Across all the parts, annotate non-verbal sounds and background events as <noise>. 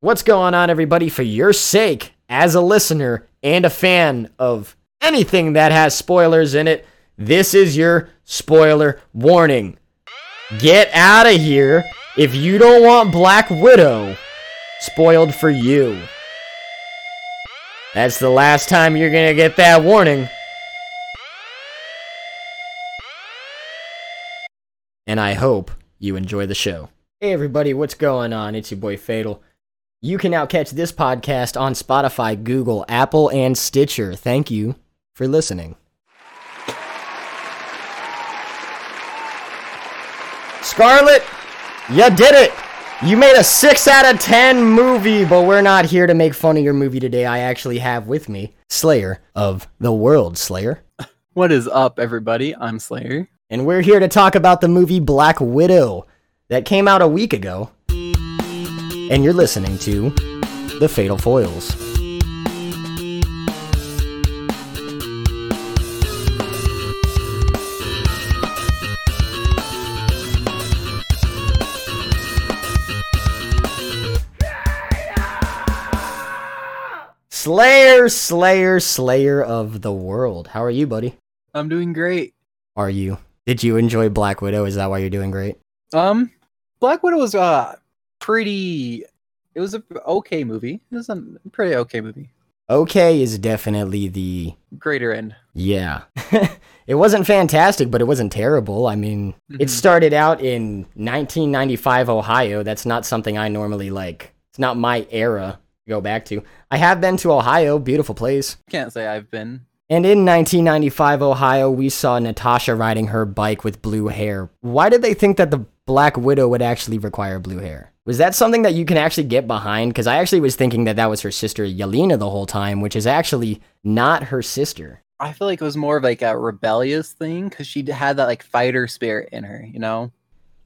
What's going on, everybody? For your sake, as a listener and a fan of anything that has spoilers in it, this is your spoiler warning. Get out of here if you don't want Black Widow spoiled for you. That's the last time you're gonna get that warning. And I hope you enjoy the show. Hey everybody, what's going on? It's your boy Fatal. You can now catch this podcast on Spotify, Google, Apple, and Stitcher. Thank you for listening. Scarlett, you did it! You made a 6 out of 10 movie, but we're not here to make fun of your movie today. I actually have with me Slayer of the World Slayer. <laughs> What is up, everybody? I'm Slayer. And we're here to talk about the movie Black Widow that came out a week ago. And you're listening to The Fatal Foils. Slayer, Slayer, Slayer of the world. How are you, buddy? I'm doing great. Are you? Did you enjoy Black Widow? Is that why you're doing great? Um, Black Widow was uh pretty. It was a okay movie. It was a pretty okay movie. Okay is definitely the Greater end. yeah. <laughs> it wasn't fantastic, but it wasn't terrible. I mean, it Mhm. started out in 1995 Ohio. That's not something I normally like. It's not my era to go back to. I have been to Ohio, beautiful place. Can't say I've been. And in 1995 Ohio, we saw Natasha riding her bike with blue hair. Why did they think that the Black Widow would actually require blue hair? Was that something that you can actually get behind? Because I actually was thinking that that was her sister Yelena the whole time, which is actually not her sister. I feel like it was more of like a rebellious thing because she had that like fighter spirit in her. You know.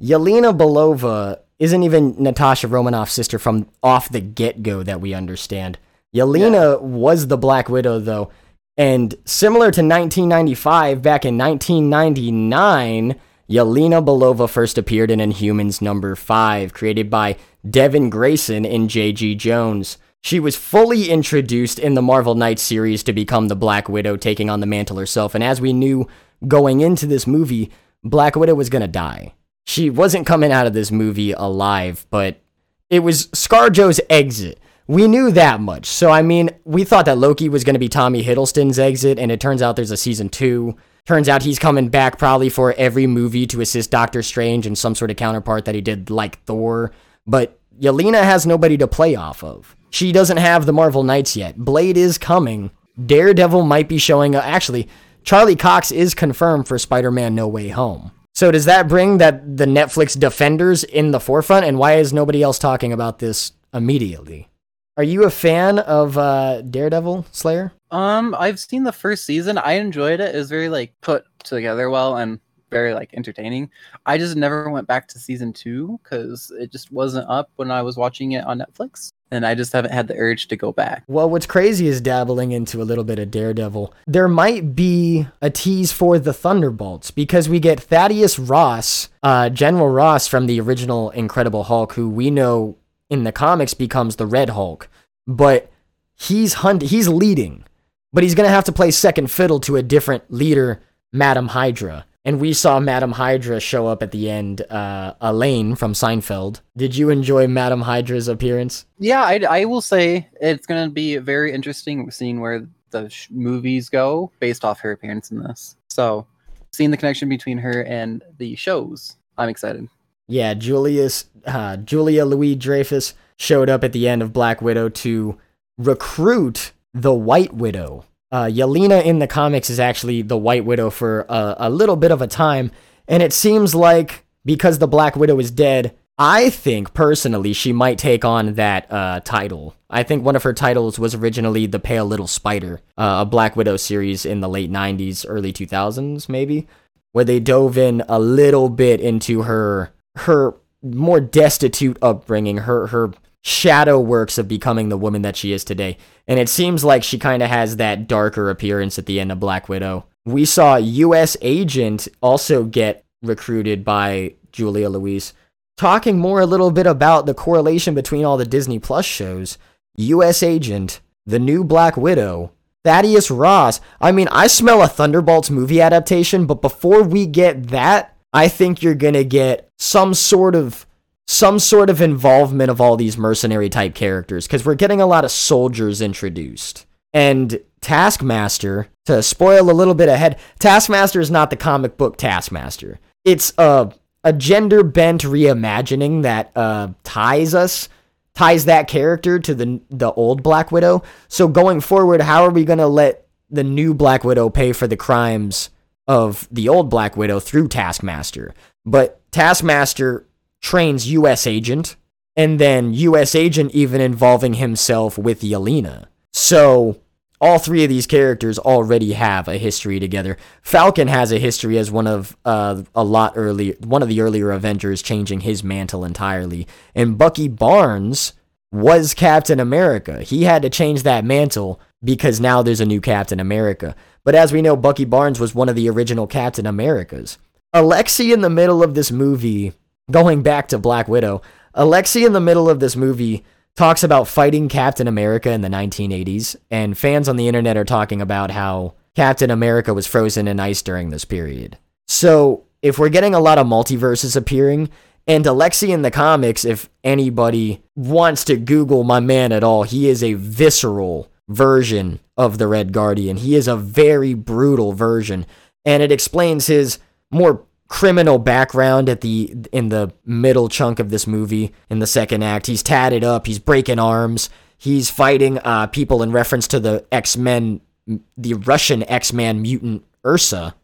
Yelena Belova isn't even Natasha Romanoff's sister from off the get go that we understand. Yelena was the Black Widow, though. And similar to 1995, back in 1999, Yelena Belova first appeared in Inhumans number 5, created by Devin Grayson and J.G. Jones. She was fully introduced in the Marvel Knights series to become the Black Widow, taking on the mantle herself. And as we knew going into this movie, Black Widow was going to die. She wasn't coming out of this movie alive, but it was ScarJo's exit. We knew that much. So, I mean, we thought that Loki was going to be Tommy Hiddleston's exit, and it turns out there's a season two. Turns out he's coming back probably for every movie to assist Doctor Strange and some sort of counterpart that he did like Thor. But Yelena has nobody to play off of. She doesn't have the Marvel Knights yet. Blade is coming. Daredevil might be showing up. Actually, Charlie Cox is confirmed for Spider Man No Way Home. So does that bring that the Netflix Defenders in the forefront? And why is nobody else talking about this immediately? Are you a fan of uh, Daredevil Slayer? Um, I've seen the first season. I enjoyed it. It was very like put together well and very like entertaining. I just never went back to season two because it just wasn't up when I was watching it on Netflix, and I just haven't had the urge to go back. Well, what's crazy is dabbling into a little bit of Daredevil. There might be a tease for the Thunderbolts because we get Thaddeus Ross, uh, General Ross from the original Incredible Hulk, who we know in the comics becomes the Red Hulk, but he's hunt he's leading, but he's gonna have to play second fiddle to a different leader, Madam Hydra. And we saw Madam Hydra show up at the end, uh, Elaine from Seinfeld. Did you enjoy Madam Hydra's appearance? Yeah, I, I will say it's going to be very interesting seeing where the sh- movies go based off her appearance in this. So, seeing the connection between her and the shows, I'm excited. Yeah, Julius, uh, Julia Louis Dreyfus showed up at the end of Black Widow to recruit the White Widow. Uh, Yelena in the comics is actually the White Widow for a, a little bit of a time, and it seems like because the Black Widow is dead, I think personally she might take on that uh, title. I think one of her titles was originally the Pale Little Spider, uh, a Black Widow series in the late '90s, early 2000s, maybe, where they dove in a little bit into her her more destitute upbringing, her her shadow works of becoming the woman that she is today. And it seems like she kind of has that darker appearance at the end of Black Widow. We saw US Agent also get recruited by Julia Louise. talking more a little bit about the correlation between all the Disney Plus shows, U.S. Agent, the new Black Widow, Thaddeus Ross. I mean, I smell a Thunderbolts movie adaptation, but before we get that, I think you're gonna get some sort of some sort of involvement of all these mercenary type characters because we're getting a lot of soldiers introduced. And Taskmaster, to spoil a little bit ahead, Taskmaster is not the comic book Taskmaster. It's a a gender bent reimagining that uh, ties us ties that character to the the old Black Widow. So going forward, how are we going to let the new Black Widow pay for the crimes of the old Black Widow through Taskmaster? But Taskmaster trains US Agent and then US Agent even involving himself with Yelena. So all three of these characters already have a history together. Falcon has a history as one of uh, a lot early, one of the earlier Avengers, changing his mantle entirely. And Bucky Barnes was Captain America. He had to change that mantle because now there's a new Captain America. But as we know, Bucky Barnes was one of the original Captain Americas. Alexi in the middle of this movie, going back to Black Widow, Alexi in the middle of this movie talks about fighting Captain America in the 1980s, and fans on the internet are talking about how Captain America was frozen in ice during this period. So, if we're getting a lot of multiverses appearing, and Alexi in the comics, if anybody wants to Google my man at all, he is a visceral version of the Red Guardian. He is a very brutal version, and it explains his more criminal background at the in the middle chunk of this movie in the second act. He's tatted up, he's breaking arms, he's fighting uh, people in reference to the X-Men the Russian X-Man mutant Ursa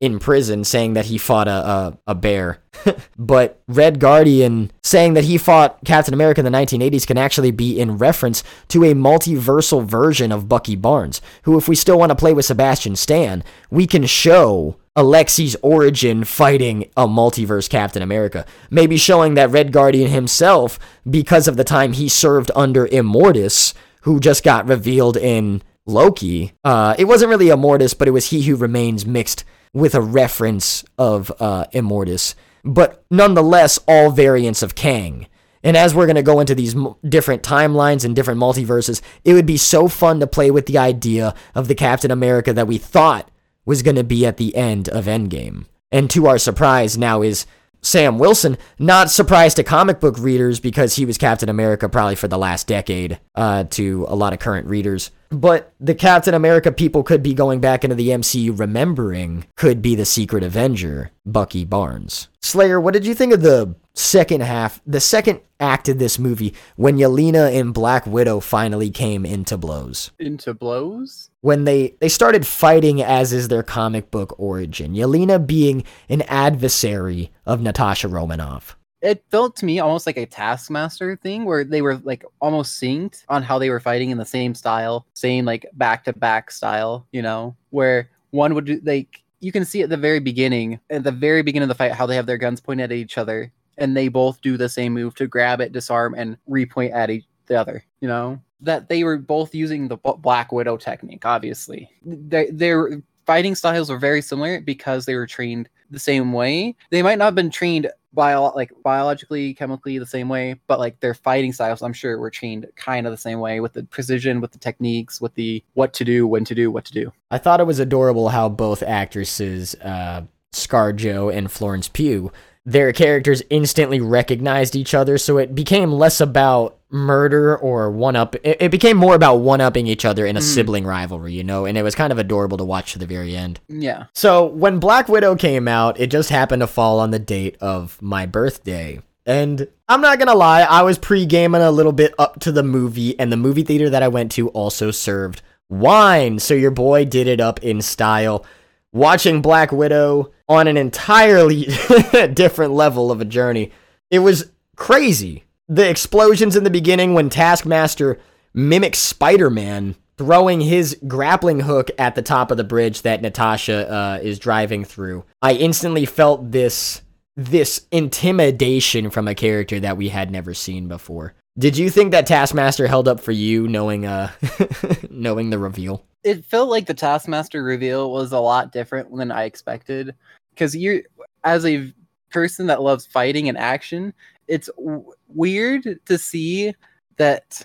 in prison saying that he fought a, a, a bear. <laughs> but Red Guardian saying that he fought Captain America in the 1980s can actually be in reference to a multiversal version of Bucky Barnes, who, if we still want to play with Sebastian Stan, we can show Alexi's origin fighting a multiverse Captain America. Maybe showing that Red Guardian himself, because of the time he served under Immortus, who just got revealed in Loki, uh, it wasn't really Immortus, but it was He Who Remains mixed with a reference of uh, Immortus, but nonetheless, all variants of Kang. And as we're going to go into these m- different timelines and different multiverses, it would be so fun to play with the idea of the Captain America that we thought was going to be at the end of Endgame. And to our surprise, now is Sam Wilson. Not surprised to comic book readers because he was Captain America probably for the last decade uh, to a lot of current readers. But the Captain America people could be going back into the MCU remembering could be the Secret Avenger, Bucky Barnes. Slayer, what did you think of the second half, the second act of this movie when Yelena and Black Widow finally came into blows? Into blows? When they they started fighting as is their comic book origin. Yelena being an adversary of Natasha Romanoff it felt to me almost like a taskmaster thing where they were like almost synced on how they were fighting in the same style same like back to back style you know where one would do like you can see at the very beginning at the very beginning of the fight how they have their guns pointed at each other and they both do the same move to grab it disarm and repoint at each the other you know? That they were both using the black widow technique obviously. Their fighting styles were very similar because they were trained the same way. They might not have been trained bio like biologically, chemically the same way, but like their fighting styles, I'm sure were trained kind of the same way with the precision, with the techniques, with the what to do, when to do, what to do. I thought it was adorable how both actresses, uh, ScarJo and Florence Pugh, their characters instantly recognized each other, so it became less about murder or one up. It, it became more about one upping each other in a mm. sibling rivalry, you know, and it was kind of adorable to watch to the very end. Yeah. So when Black Widow came out, it just happened to fall on the date of my birthday. And I'm not gonna lie, I was pre gaming a little bit up to the movie, and the movie theater that I went to also served wine. So your boy did it up in style watching Black Widow on an entirely <laughs> different level of a journey. It was crazy. The explosions in the beginning when Taskmaster mimics Spider Man throwing his grappling hook at the top of the bridge that Natasha uh, is driving through. I instantly felt this this intimidation from a character that we had never seen before. Did you think that Taskmaster held up for you knowing uh <laughs> knowing the reveal? It felt like the Taskmaster reveal was a lot different than I expected. Because you, as a person that loves fighting and action, it's w- weird to see that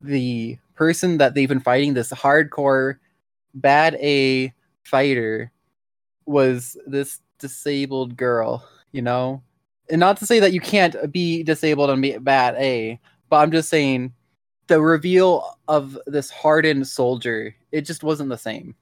the person that they've been fighting, this hardcore bad A fighter, was this disabled girl, you know? And not to say that you can't be disabled and be bad A, but I'm just saying the reveal of this hardened soldier, it just wasn't the same.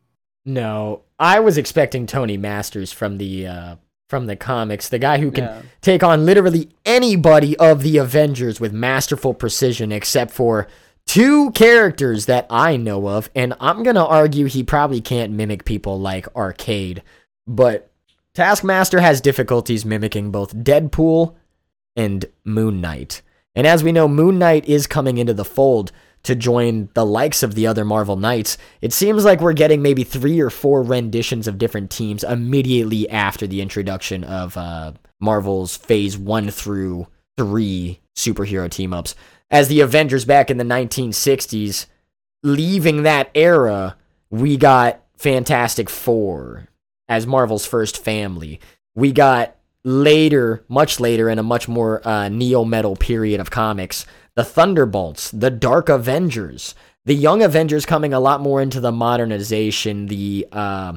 No, I was expecting Tony Masters from the uh, from the comics, the guy who can Yeah. take on literally anybody of the Avengers with masterful precision, except for two characters that I know of, and I'm gonna argue he probably can't mimic people like Arcade, but Taskmaster has difficulties mimicking both Deadpool and Moon Knight. And as we know, Moon Knight is coming into the fold to join the likes of the other Marvel Knights. It seems like we're getting maybe three or four renditions of different teams immediately after the introduction of uh, Marvel's Phase 1 through 3 superhero team ups. As the Avengers back in the 1960s, leaving that era, we got Fantastic Four as Marvel's first family. We got later, much later, in a much more uh, neo metal period of comics, the Thunderbolts, the Dark Avengers, the Young Avengers coming a lot more into the modernization, the uh,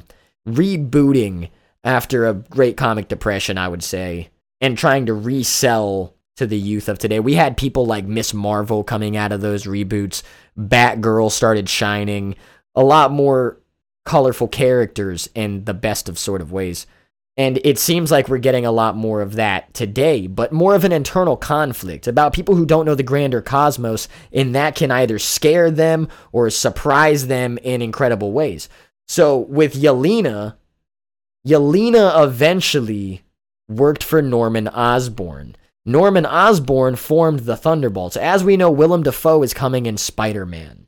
rebooting after a great comic depression, I would say, and trying to resell to the youth of today. We had people like Miss Marvel coming out of those reboots. Batgirl started shining. A lot more colorful characters in the best of sort of ways. And it seems like we're getting a lot more of that today, but more of an internal conflict about people who don't know the grander cosmos, and that can either scare them or surprise them in incredible ways. So with Yelena, Yelena eventually worked for Norman Osborn. Norman Osborn formed the Thunderbolts. As we know, Willem Dafoe is coming in Spider-Man.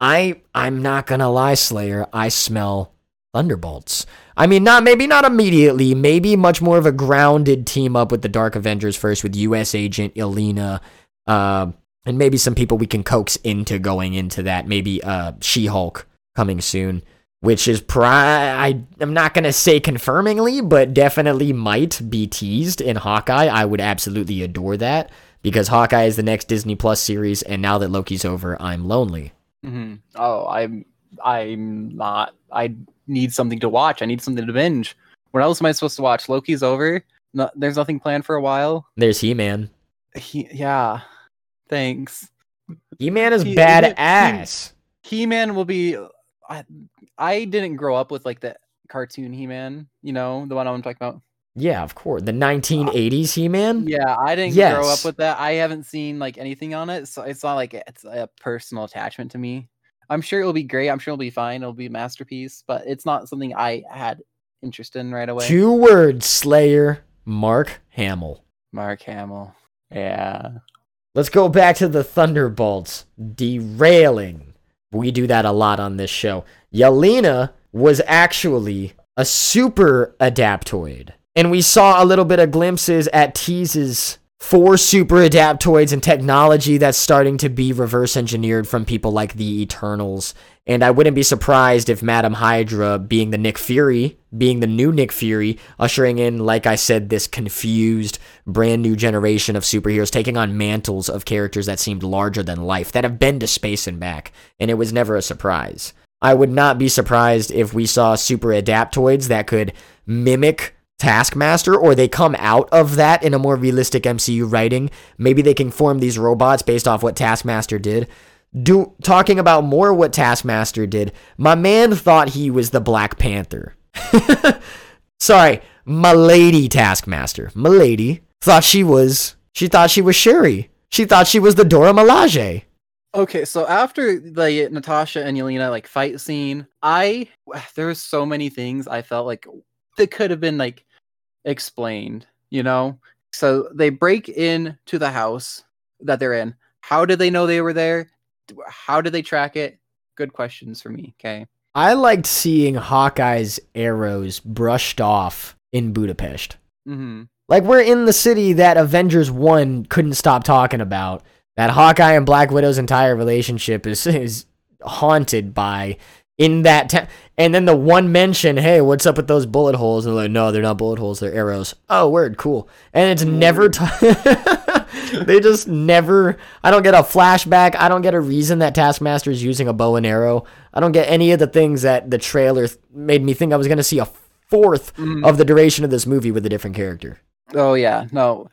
I I'm not gonna lie, Slayer. I smell Thunderbolts. I mean, not maybe not immediately. Maybe much more of a grounded team up with the Dark Avengers first, with U.S. Agent Yelena, uh, and maybe some people we can coax into going into that. Maybe uh, She-Hulk coming soon, which is pri. I am not gonna say confirmingly, but definitely might be teased in Hawkeye. I would absolutely adore that because Hawkeye is the next Disney Plus series, and now that Loki's over, I'm lonely. hmm Oh, I'm I'm not. I need something to watch. I need something to binge. What else am I supposed to watch? Loki's over. No, there's nothing planned for a while. There's He-Man. He, yeah. Thanks. He-Man is He- badass. He Man will be. I, I didn't grow up with like the cartoon He Man. You know the one I'm talking about. Yeah, of course. The uh, 1980s He-Man? Yeah, I didn't grow up with that. I haven't seen like anything on it, so it's not like it's a personal attachment to me. I'm sure it'll be great. I'm sure it'll be fine. It'll be a masterpiece, but it's not something I had interest in right away. Two words, Slayer, Mark Hamill. Mark Hamill. Yeah. Let's go back to the Thunderbolts derailing. We do that a lot on this show. Yelena was actually a super adaptoid. And we saw a little bit of glimpses at teases for super adaptoids and technology that's starting to be reverse engineered from people like the Eternals. And I wouldn't be surprised if Madam Hydra, being the Nick Fury, being the new Nick Fury, ushering in, like I said, this confused, brand new generation of superheroes taking on mantles of characters that seemed larger than life, that have been to space and back. And it was never a surprise. I would not be surprised if we saw super adaptoids that could mimic Taskmaster, or they come out of that in a more realistic MCU writing. Maybe they can form these robots based off what Taskmaster did. Do talking about more what Taskmaster did. My man thought he was the Black Panther. <laughs> Sorry, my lady Taskmaster. My lady thought she was. She thought she was Shuri. She thought she was the Dora Milaje. Okay, so after the Natasha and Yelena like fight scene, I <sighs> there was so many things I felt like that could have been like explained, you know? So they break in to the house that they're in. How did they know they were there? How did they track it? Good questions for me, okay? I liked seeing Hawkeye's arrows brushed off in Budapest. Mhm. Like we're in the city that Avengers 1 couldn't stop talking about. That Hawkeye and Black Widow's entire relationship is is haunted by in that ta- and then the one mention, hey, what's up with those bullet holes? And they're like, no, they're not bullet holes, they're arrows. Oh, word, cool. And it's never t- <laughs> they just never I don't get a flashback. I don't get a reason that Taskmaster is using a bow and arrow. I don't get any of the things that the trailer th- made me think I was going to see a 4th Mhm. of the duration of this movie with a different character. Oh yeah, no.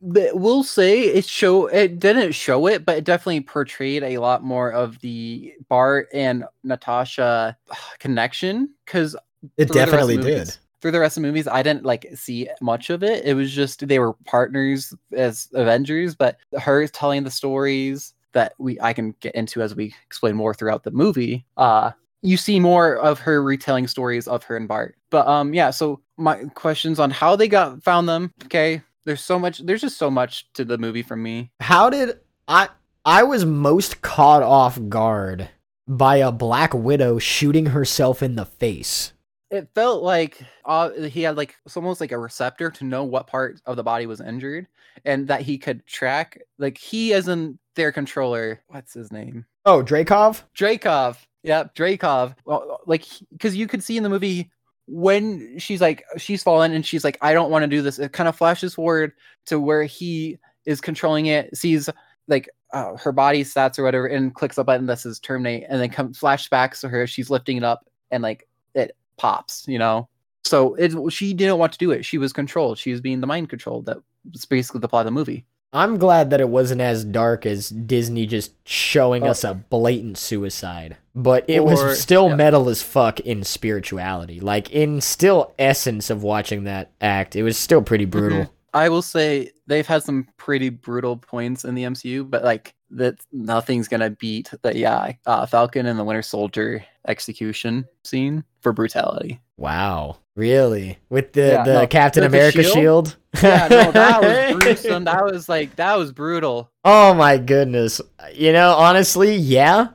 We'll say it show it didn't show it, but it definitely portrayed a lot more of the Bart and Natasha uh, connection. Because It through the rest of definitely did. movies- Through the rest of the movies, I didn't like see much of it. It was just they were partners as Avengers, but her telling the stories that we I can get into as we explain more throughout the movie. Uh you see more of her retelling stories of her and Bart. But um yeah, so my questions on how they got found them. Okay. There's so much there's just so much to the movie from me. How did I I was most caught off guard by a black widow shooting herself in the face. It felt like uh, he had like it's almost like a receptor to know what part of the body was injured and that he could track like he as in their controller. What's his name? Oh, Dreykov? Dreykov. Yep, Dreykov. Well, like because you could see in the movie when she's like she's fallen and she's like I don't want to do this. It kind of flashes forward to where he is controlling it, sees like uh, her body stats or whatever, and clicks a button that says terminate, and then come flashbacks to her. She's lifting it up and like it pops, you know. So it she didn't want to do it. She was controlled. She was being the mind controlled. That was basically the plot of the movie. I'm glad that it wasn't as dark as Disney just showing Oh. us a blatant suicide. But it Or- was still yeah. metal as fuck in spirituality. Like in still essence of watching that act, it was still pretty brutal. I will say they've had some pretty brutal points in the MCU, but like that nothing's gonna beat the yeah uh, Falcon and the Winter Soldier execution scene for brutality. Wow. Really? With the, Yeah, the no, Captain the America shield? shield? Yeah, no, <laughs> that was gruesome. That was like that was brutal. Oh my goodness. You know, honestly, yeah.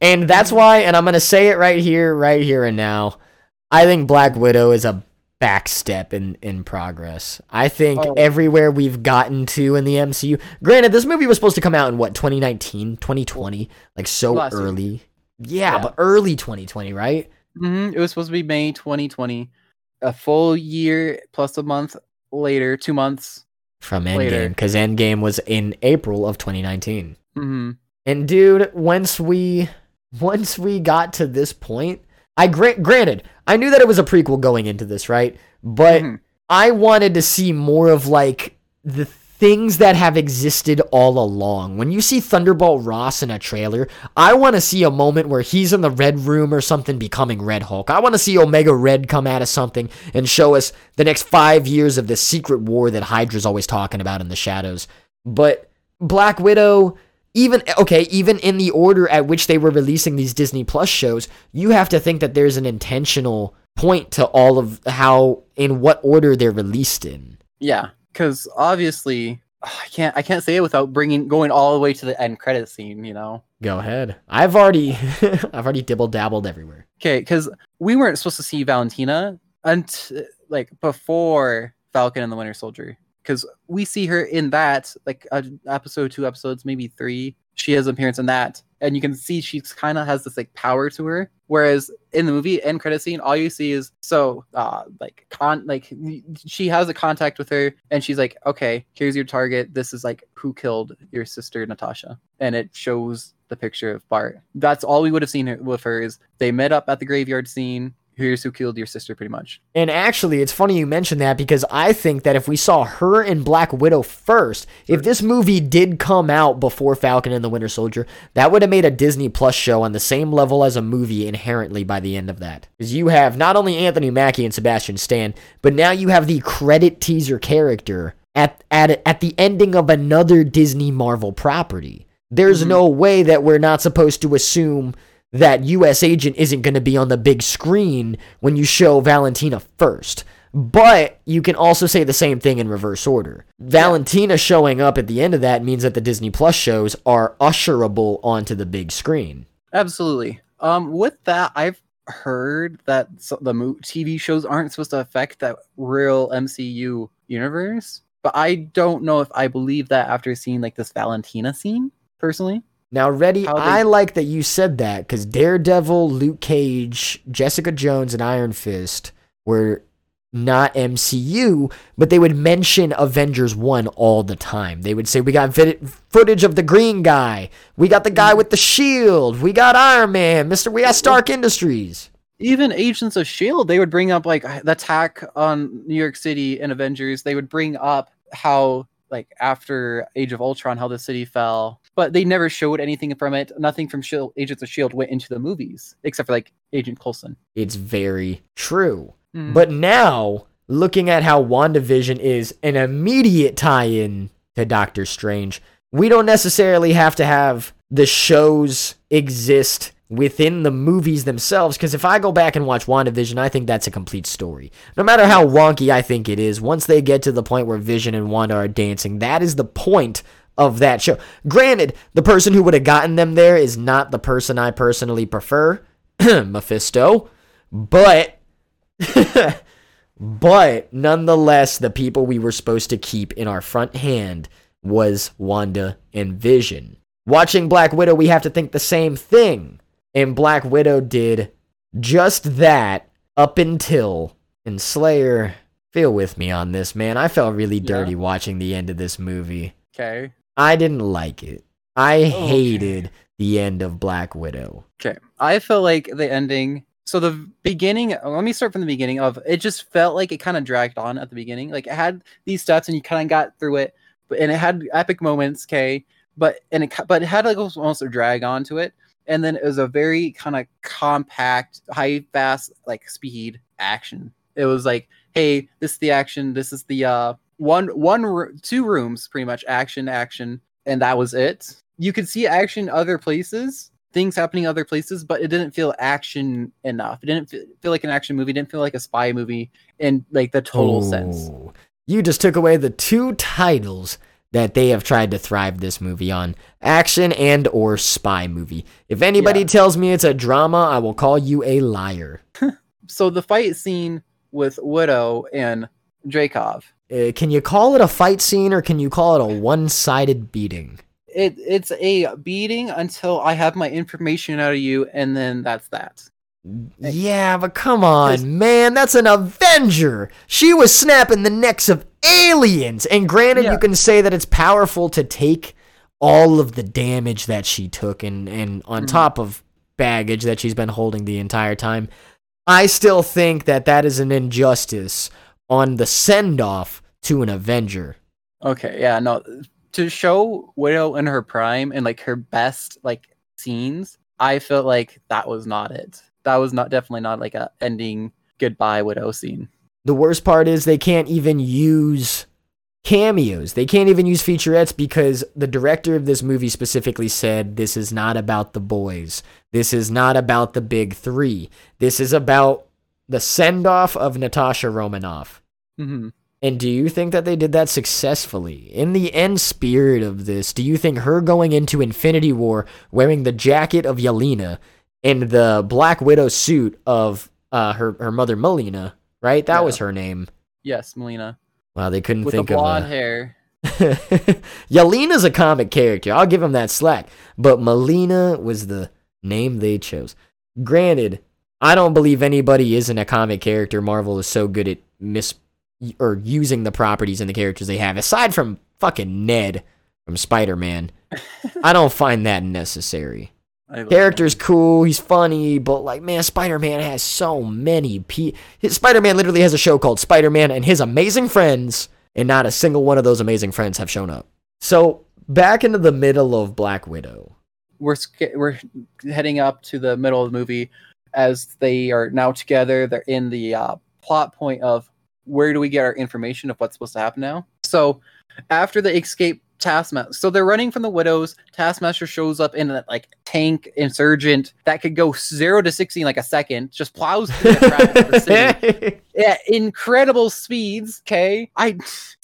And Mm-hmm. that's why, and I'm going to say it right here, right here and now. I think Black Widow is a backstep in, in progress. I think Oh. everywhere we've gotten to in the MCU. Granted, this movie was supposed to come out in what, 2019, 2020? Like so Last early. Yeah, Yeah. but early 2020, right? hmm It was supposed to be May 2020, a full year plus a month later, two months. From Endgame, because Endgame was in April of 2019. hmm And dude, once we once we got to this point, I grant granted, I knew that it was a prequel going into this, right? But Mhm. I wanted to see more of like the things that have existed all along. When you see Thunderbolt Ross in a trailer, I want to see a moment where he's in the Red Room or something becoming Red Hulk. I want to see Omega Red come out of something and show us the next five years of this secret war that Hydra's always talking about in the shadows. But Black Widow, even okay, even in the order at which they were releasing these Disney Plus shows, you have to think that there's an intentional point to all of how in what order they're released in. Yeah, because obviously I can't I can't say it without bringing going all the way to the end credit scene. You know. Go ahead. I've already <laughs> I've already dibble dabbled everywhere. Okay, because we weren't supposed to see Valentina until like before Falcon and the Winter Soldier, because we see her in that like uh, episode two episodes, maybe three. She has an appearance in that, and you can see she kind of has this like power to her. Whereas in the movie end credit scene, all you see is so uh like con like she has a contact with her, and she's like, okay, here's your target. This is like who killed your sister Natasha, and it shows the picture of Bart. That's all we would have seen her, with her is they met up at the graveyard scene. Here's who killed your sister, pretty much. And actually, it's funny you mention that because I think that if we saw her and Black Widow first, if this movie did come out before Falcon and the Winter Soldier, that would have made a Disney Plus show on the same level as a movie inherently by the end of that. Because you have not only Anthony Mackie and Sebastian Stan, but now you have the credit teaser character at at at the ending of another Disney Marvel property. There's Mhm. no way that we're not supposed to assume that US agent isn't going to be on the big screen when you show Valentina first. But you can also say the same thing in reverse order. Valentina showing up at the end of that means that the Disney Plus shows are usherable onto the big screen. Absolutely. Um, with that, I've heard that the TV shows aren't supposed to affect that real MCU universe, but I don't know if I believe that after seeing like this Valentina scene personally. Now, ready? They- I like that you said that because Daredevil, Luke Cage, Jessica Jones, and Iron Fist were not MCU, but they would mention Avengers 1 all the time. They would say, We got vid- footage of the green guy. We got the guy mm. with the shield. We got Iron Man. Mr. We got Stark Industries. even Agents of Shield, they would bring up like the attack on New York City in Avengers. They would bring up how like after Age of Ultron, how the city fell, but they never showed anything from it. Nothing from Shield, Agents of Shield went into the movies except for like Agent Coulson. It's very true. Mm. But now, looking at how WandaVision is an immediate tie in to Doctor Strange, we don't necessarily have to have the shows exist within the movies themselves. Because if I go back and watch WandaVision, I think that's a complete story. No matter how wonky I think it is, once they get to the point where Vision and Wanda are dancing, that is the point of that show. Granted, the person who would have gotten them there is not the person I personally prefer, <clears throat> Mephisto, but <laughs> but nonetheless, the people we were supposed to keep in our front hand was Wanda and Vision. Watching Black Widow, we have to think the same thing. And Black Widow did just that up until. And Slayer, feel with me on this, man. I felt really Yeah. dirty watching the end of this movie. okay, I didn't like it. I Okay. hated the end of Black Widow. okay. I feel like the ending. So the beginning. Let me start from the beginning. Of it just felt like it kind of dragged on at the beginning. Like it had these steps and you kind of got through it, but and it had epic moments. Okay, but and it but it had like almost a drag onto it. And then it was a very kind of compact, high fast like speed action. It was like, hey, this is the action. This is the uh one one two rooms pretty much action action, and that was it. You could see action other places, things happening other places, but it didn't feel action enough. It didn't feel, feel like an action movie. It didn't feel like a spy movie in like the total sense. Oh, You just took away the two titles that they have tried to thrive this movie on. Action and or spy movie. If anybody Yeah. tells me it's a drama i will call you a liar. <laughs> So the fight scene with Widow and Dreykov, uh, can you call it a fight scene or can you call it a one-sided beating? It it's a beating until I have my information out of you, and then that's that. Yeah but come on, man. That's an avenger. She was snapping the necks of aliens. And granted Yeah. you can say that it's powerful to take all of the damage that she took and and on Mhm. top of baggage that she's been holding the entire time. I still think that that is an injustice on the send off to an avenger. Okay, yeah, no, to show Widow in her prime and like her best like scenes, I felt like that was not it. That was not definitely not like a ending goodbye Widow scene. the worst part is they can't even use cameos. They can't even use featurettes because the director of this movie specifically said this is not about the boys. This is not about the big 3. This is about the send-off of Natasha Romanoff. hmm And do you think that they did that successfully? In the end spirit of this, do you think her going into Infinity War wearing the jacket of Yelena and the Black Widow suit of uh, her her mother Melina, right? That Yeah. was her name. Yes, Melina Wow, they couldn't with the think blonde of hair. <laughs> a. Yelena's a comic character. I'll give him that slack. But Melina was the name they chose. Granted, I don't believe anybody isn't a comic character. Marvel is so good at mis or using the properties and the characters they have. Aside from fucking Ned from Spider Man, <laughs> I don't find that necessary. I love Character's cool, he's funny, but like man, Spider Man has so many pe. Spider Man literally has a show called Spider Man and His Amazing Friends, and not a single one of those amazing friends have shown up. So back into the middle of Black Widow. we're sca- we're heading up to the middle of the movie as they are now together. They're in the uh, plot point of where do we get our information of what's supposed to happen now. So after they escape Taskmaster, so they're running from the widows. Taskmaster shows up in a like tank insurgent that could go zero to sixty in like a second, just plows through the traffic of the city <laughs> at incredible speeds. Okay, I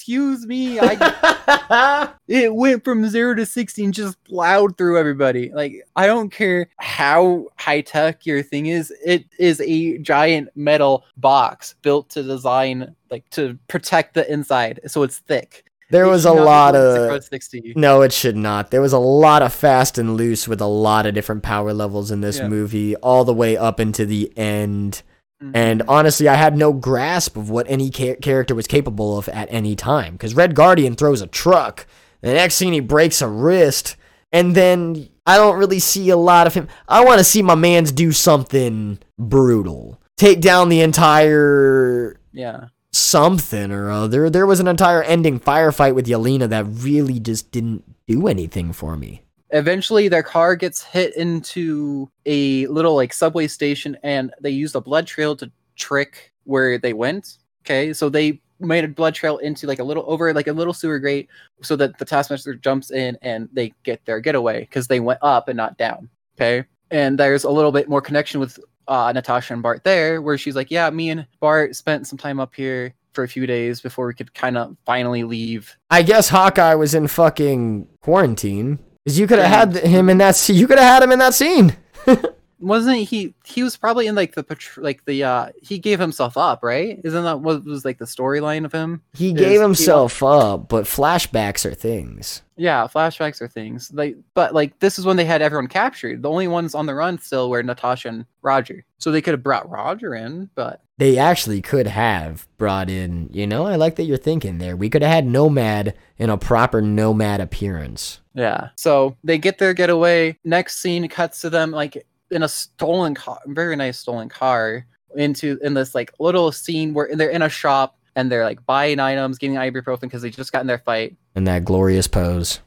excuse me, I <laughs> it went from zero to 60 and just plowed through everybody. Like, I don't care how high tech your thing is, it is a giant metal box built to design, like, to protect the inside. So it's thick. There It was a lot of 60. No, it should not. There was a lot of fast and loose with a lot of different power levels in this Yeah. movie, all the way up into the end. Mhm. And honestly, I had no grasp of what any ca- character was capable of at any time. Because Red Guardian throws a truck, the next scene he breaks a wrist, and then I don't really see a lot of him. I want to see my man's do something brutal, take down the entire yeah. Something or other. There was an entire ending firefight with Yelena that really just didn't do anything for me. Eventually, their car gets hit into a little like subway station, and they used a blood trail to trick where they went. Okay, so they made a blood trail into like a little over like a little sewer grate, so that the taskmaster jumps in and they get their getaway because they went up and not down. Okay, and there's a little bit more connection with uh, Natasha and Bart there, where she's like, "Yeah, me and Bart spent some time up here for a few days before we could kind of finally leave." I guess Hawkeye was in fucking quarantine. Cause you could have Yeah. had him in that. You could have had him in that scene. <laughs> wasn't he he was probably in like the like the uh he gave himself up right isn't that what was like the storyline of him He Is- gave he- himself up, but flashbacks are things. yeah flashbacks are things like but like this is when they had everyone captured the only ones on the run still were natasha and roger so they could have brought roger in but They actually could have brought in. You know, I like that you're thinking there. We could have had Nomad in a proper Nomad appearance. yeah so they get their getaway next scene cuts to them like in a stolen car very nice stolen car into in this like little scene where they're in a shop and they're like buying items getting ibuprofen because they just got in their fight In that glorious pose.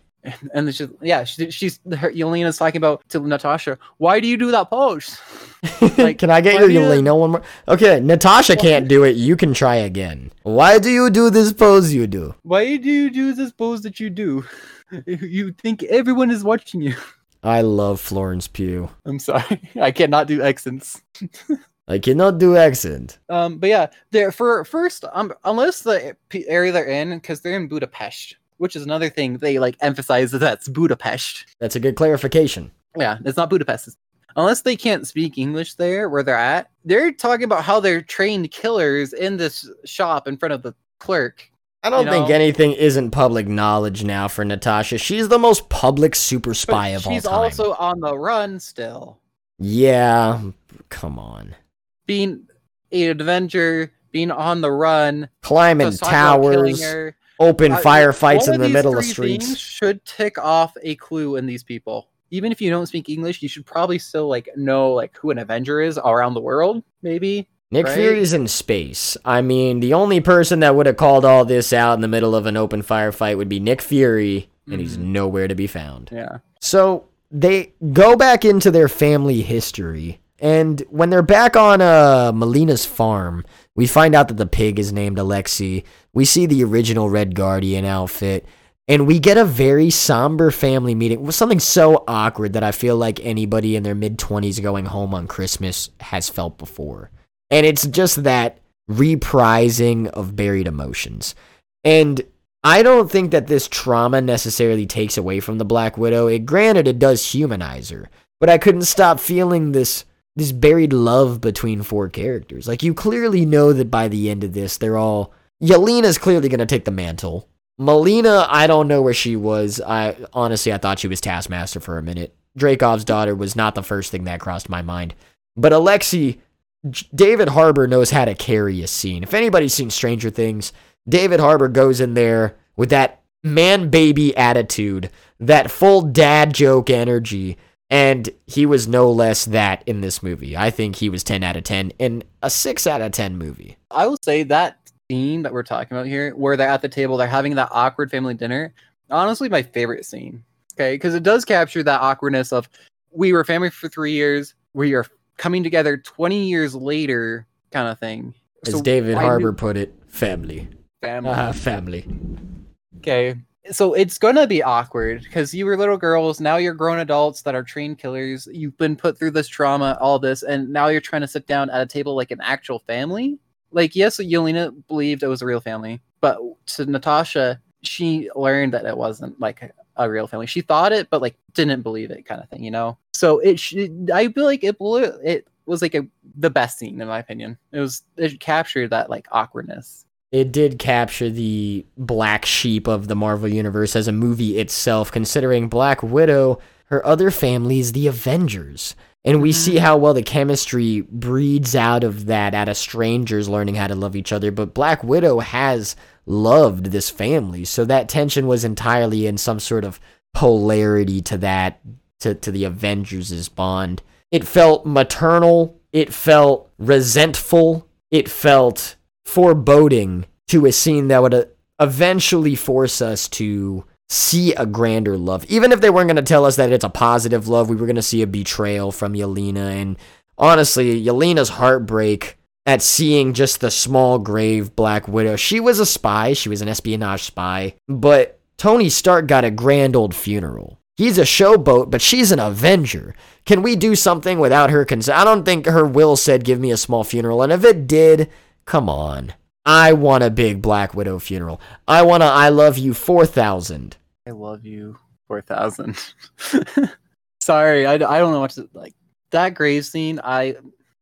and just yeah she, she's her, Yelena's talking about to Natasha why do you do that pose <laughs> Like, can I get your you- Yelena one more? Okay, Natasha can't do it. You can try again. Why do you do this pose you do? why do you do this pose that you do <laughs> you think everyone is watching you I love Florence Pugh. I'm sorry <laughs> I cannot do accents <laughs> I cannot do accent. um but yeah there for first um unless the area they're in because they're in Budapest which is another thing they like emphasize that that's Budapest That's a good clarification. Yeah, it's not Budapest. It's- Unless they can't speak English there where they're at, they're talking about how they're trained killers in this shop in front of the clerk. I don't You think know? anything isn't public knowledge now for Natasha. She's the most public super But spy of all time. she's also on the run still. yeah, come on. Being an Avenger, being on the run, Climbing just talking about killing towers, her. open Uh, firefights in the middle of streets. should tick off a clue in these people. Even if you don't speak English, you should probably still like know like who an Avenger is around the world, maybe. Nick right? Fury's in space. I mean, the only person that would have called all this out in the middle of an open firefight would be Nick Fury, and he's Mhm. nowhere to be found. Yeah. So they go back into their family history, and when they're back on uh, Melina's farm, we find out that the pig is named Alexi. We see the original Red Guardian outfit, and we get a very somber family meeting something so awkward that I feel like anybody in their mid 20s going home on Christmas has felt before. And it's just that reprising of buried emotions. And I don't think that this trauma necessarily takes away from the Black Widow. It granted it does humanize her, but I couldn't stop feeling this this buried love between four characters. Like you clearly know that by the end of this, they're all Yelena's clearly gonna take the mantle. Melina, I don't know where she was. I honestly I thought she was Taskmaster for a minute. Dreykov's daughter was not the first thing that crossed my mind. But Alexi, J- David Harbour knows how to carry a scene. If anybody's seen Stranger Things, David Harbour goes in there with that man baby attitude, that full dad joke energy, and he was no less that in this movie. I think he was 10 out of 10 in a 6 out of 10 movie. I will say that scene that we're talking about here, where they're at the table, they're having that awkward family dinner, honestly, my favorite scene. Okay, because it does capture that awkwardness of we were family for three years, we are coming together 20 years later, kind of thing. As So David Harbour knew- put it, family. family. Ah, family. Okay. So it's gonna be awkward because you were little girls, now you're grown adults that are trained killers. You've been put through this trauma, all this, and now you're trying to sit down at a table like an actual family. Like, yes, Yelena believed it was a real family, but to Natasha, she learned that it wasn't like a real family. She thought it, but like didn't believe it, kind of thing, you know. So it, sh- I feel like it blew. It was like a the best scene in my opinion. It was it captured that like awkwardness. it did capture the black sheep of the Marvel Universe as a movie itself, considering Black Widow, her other family is the Avengers. And we see mm-hmm. how well the chemistry breeds out of that, out of strangers learning how to love each other. But Black Widow has loved this family. So that tension was entirely in some sort of polarity to that, to, to the Avengers' bond. It felt maternal, it felt resentful, it felt foreboding to a scene that would uh, eventually force us to see a grander love. Even if they weren't going to tell us that it's a positive love, we were going to see a betrayal from Yelena. And honestly, Yelena's heartbreak at seeing just the small grave Black Widow. She was a spy, she was an espionage spy, but Tony Stark got a grand old funeral. He's a showboat, but she's an Avenger. Can we do something without her consent? I don't think her will said give me a small funeral. And if it did, come on. I want a big Black Widow funeral. I want a I love you 4000. I love you 4000. <laughs> Sorry, I, I don't know what to like. That grave scene, I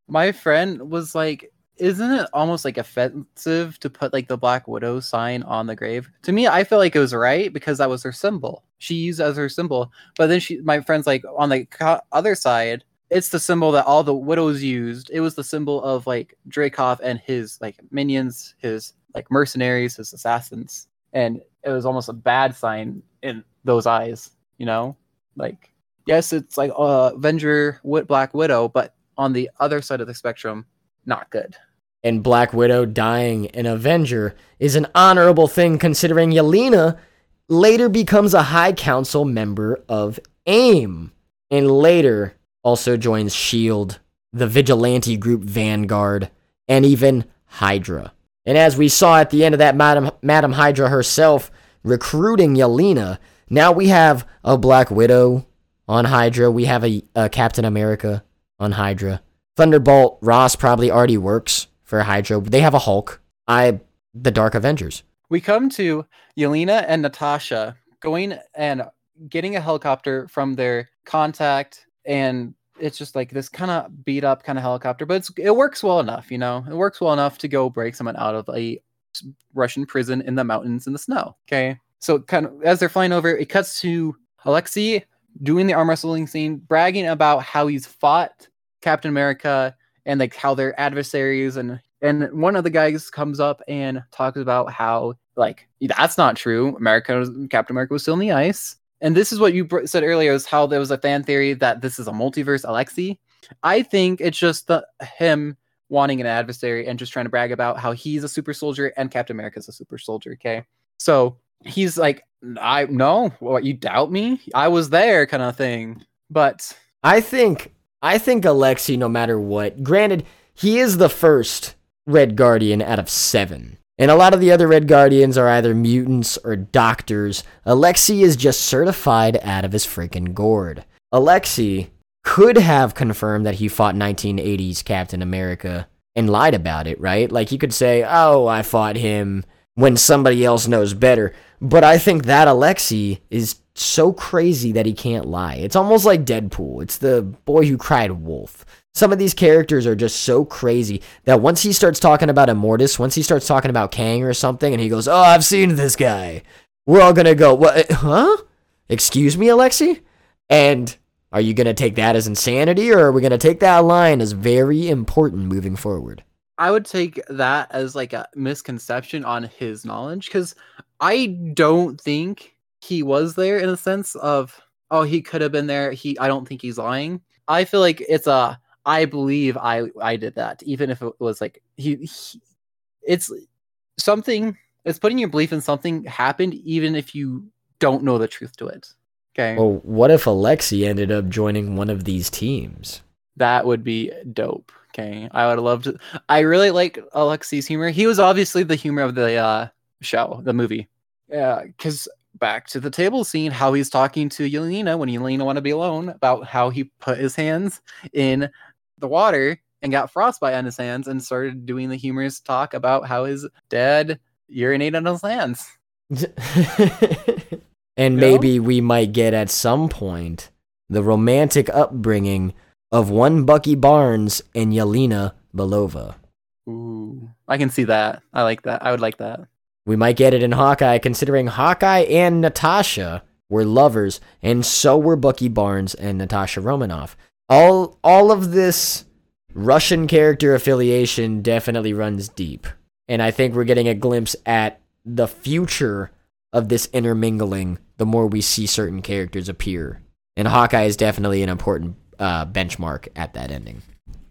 my friend was like, isn't it almost like offensive to put like the Black Widow sign on the grave? To me, I feel like it was right because that was her symbol. She used as her symbol. But then she, my friend's like on the co- other side, it's the symbol that all the widows used. It was the symbol of like Dreykov and his like minions, his like mercenaries, his assassins, and it was almost a bad sign in those eyes. You know, like yes, it's like uh, Avenger, Black Widow, but on the other side of the spectrum, not good. And Black Widow dying an Avenger is an honorable thing considering Yelena later becomes a High Council member of AIM. And later also joins S.H.I.E.L.D., the vigilante group Vanguard, and even Hydra. And as we saw at the end of that, Madam, Madam Hydra herself recruiting Yelena, now we have a Black Widow on Hydra. We have a, a Captain America on Hydra. Thunderbolt Ross probably already works for Hydra. They have a Hulk. I the Dark Avengers. We come to Yelena and Natasha going and getting a helicopter from their contact and it's just like this kind of beat up kind of helicopter, but it works well enough, you know. It works well enough to go break someone out of a Russian prison in the mountains in the snow. Okay, so kind of as they're flying over, it cuts to Alexei doing the arm wrestling scene, bragging about how he's fought Captain America and like how they're adversaries, and and one of the guys comes up and talks about how like that's not true. America, Captain America was still in the ice and this is what you said earlier is how there was a fan theory that this is a multiverse Alexei. I think it's just the, him wanting an adversary and just trying to brag about how he's a super soldier and Captain America's a super soldier. Okay, so he's like, I no, what you doubt me? I was there, kind of thing. But I think I think Alexei, no matter what, granted, he is the first Red Guardian out of seven. And a lot of the other Red Guardians are either mutants or doctors. Alexei is just certified out of his freaking gourd. Alexei could have confirmed that he fought 1980s Captain America and lied about it, right? Like he could say, "Oh, I fought him when somebody else knows better." But I think that Alexei is so crazy that he can't lie. It's almost like Deadpool. It's the boy who cried wolf some of these characters are just so crazy that once he starts talking about Immortus, once he starts talking about Kang or something, and he goes, "Oh, I've seen this guy," we're all gonna go, "What? Eh, huh? Excuse me, Alexei?" And are you gonna take that as insanity, or are we gonna take that line as very important moving forward? I would take that as like a misconception on his knowledge because I don't think he was there in a sense of oh he could have been there. He I don't think he's lying. I feel like it's a I believe I I did that, even if it was like he, he it's something. It's putting your belief in something happened, even if you don't know the truth to it. Okay. Well, what if Alexei ended up joining one of these teams? That would be dope. Okay, I would love to. I really like Alexei's humor. He was obviously the humor of the uh, show, the movie. Yeah, because back to the table scene, how he's talking to Yelena when Yelena want to be alone about how he put his hands in the water and got frostbite on his hands and started doing the humorous talk about how his dad urinated on his hands. <laughs> and you maybe know? we might get at some point the romantic upbringing of one Bucky Barnes and Yelena Belova. Ooh, I can see that. I like that. I would like that. We might get it in Hawkeye, considering Hawkeye and Natasha were lovers, and so were Bucky Barnes and Natasha Romanoff. All all of this Russian character affiliation definitely runs deep. And I think we're getting a glimpse at the future of this intermingling the more we see certain characters appear. And Hawkeye is definitely an important uh, benchmark at that ending.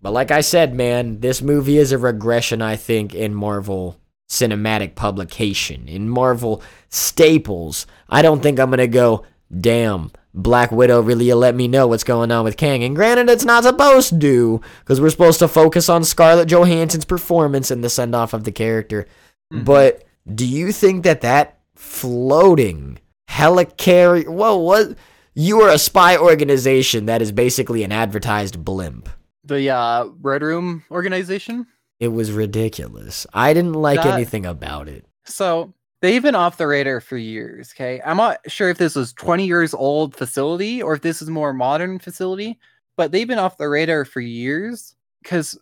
But like I said, man, this movie is a regression, I think, in Marvel cinematic publication, in Marvel staples. I don't think I'm going to go, damn, Black Widow really let me know what's going on with Kang. And granted, it's not supposed to, because we're supposed to focus on Scarlett Johansson's performance and the send off of the character. Mm-hmm. But do you think that that floating helicarrier, whoa, what? You are a spy organization that is basically an advertised blimp. The uh, Red Room organization? It was ridiculous. I didn't like that, anything about it. So they've been off the radar for years. Okay, I'm not sure if this was 20 years old facility or if this is more modern facility, but they've been off the radar for years because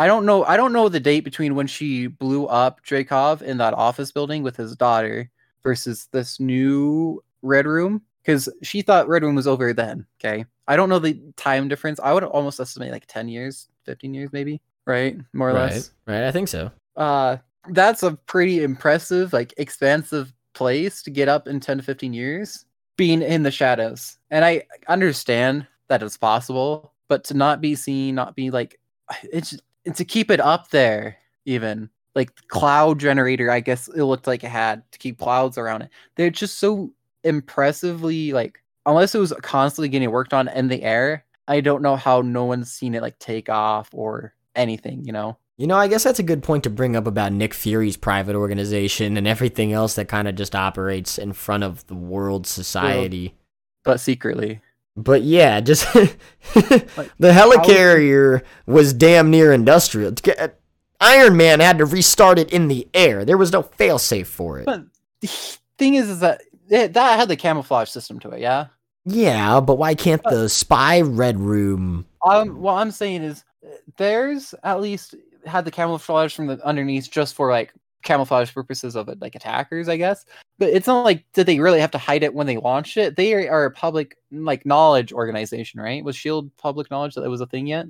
I don't know. I don't know the date between when she blew up Dreykov in that office building with his daughter versus this new Red Room because she thought Red Room was over then. Okay, I don't know the time difference. I would almost estimate like 10 years, 15 years, maybe. Right, more or right. less. Right, I think so. Uh, that's a pretty impressive, like expansive place to get up in 10 to 15 years being in the shadows. And I understand that it's possible, but to not be seen, not be like <sighs> it's to keep it up there even like cloud generator i guess it looked like it had to keep clouds around it they're just so impressively like unless it was constantly getting worked on in the air i don't know how no one's seen it like take off or anything you know you know, I guess that's a good point to bring up about Nick Fury's private organization and everything else that kind of just operates in front of the world society. But secretly. But yeah, just <laughs> the helicarrier was damn near industrial. Iron Man had to restart it in the air. There was no failsafe for it. But the thing is, is that it, that had the camouflage system to it, yeah. Yeah, but why can't the spy red room? Um, what I'm saying is, there's at least had the camouflage from the underneath just for like camouflage purposes of it, like attackers, I guess. But it's not like did they really have to hide it when they launched it? They are a public like knowledge organization, right? Was Shield public knowledge that it was a thing yet?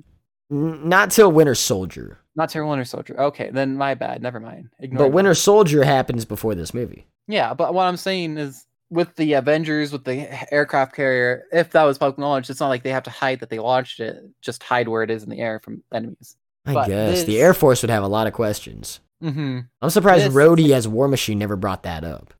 Not till Winter Soldier. Not till Winter Soldier. Okay, then my bad. Never mind. Ignore but me. Winter Soldier happens before this movie. Yeah, but what I'm saying is with the Avengers, with the aircraft carrier, if that was public knowledge, it's not like they have to hide that they launched it. Just hide where it is in the air from enemies. I but guess this... the Air Force would have a lot of questions. Mm-hmm. I'm surprised this... Rhodey as War Machine never brought that up.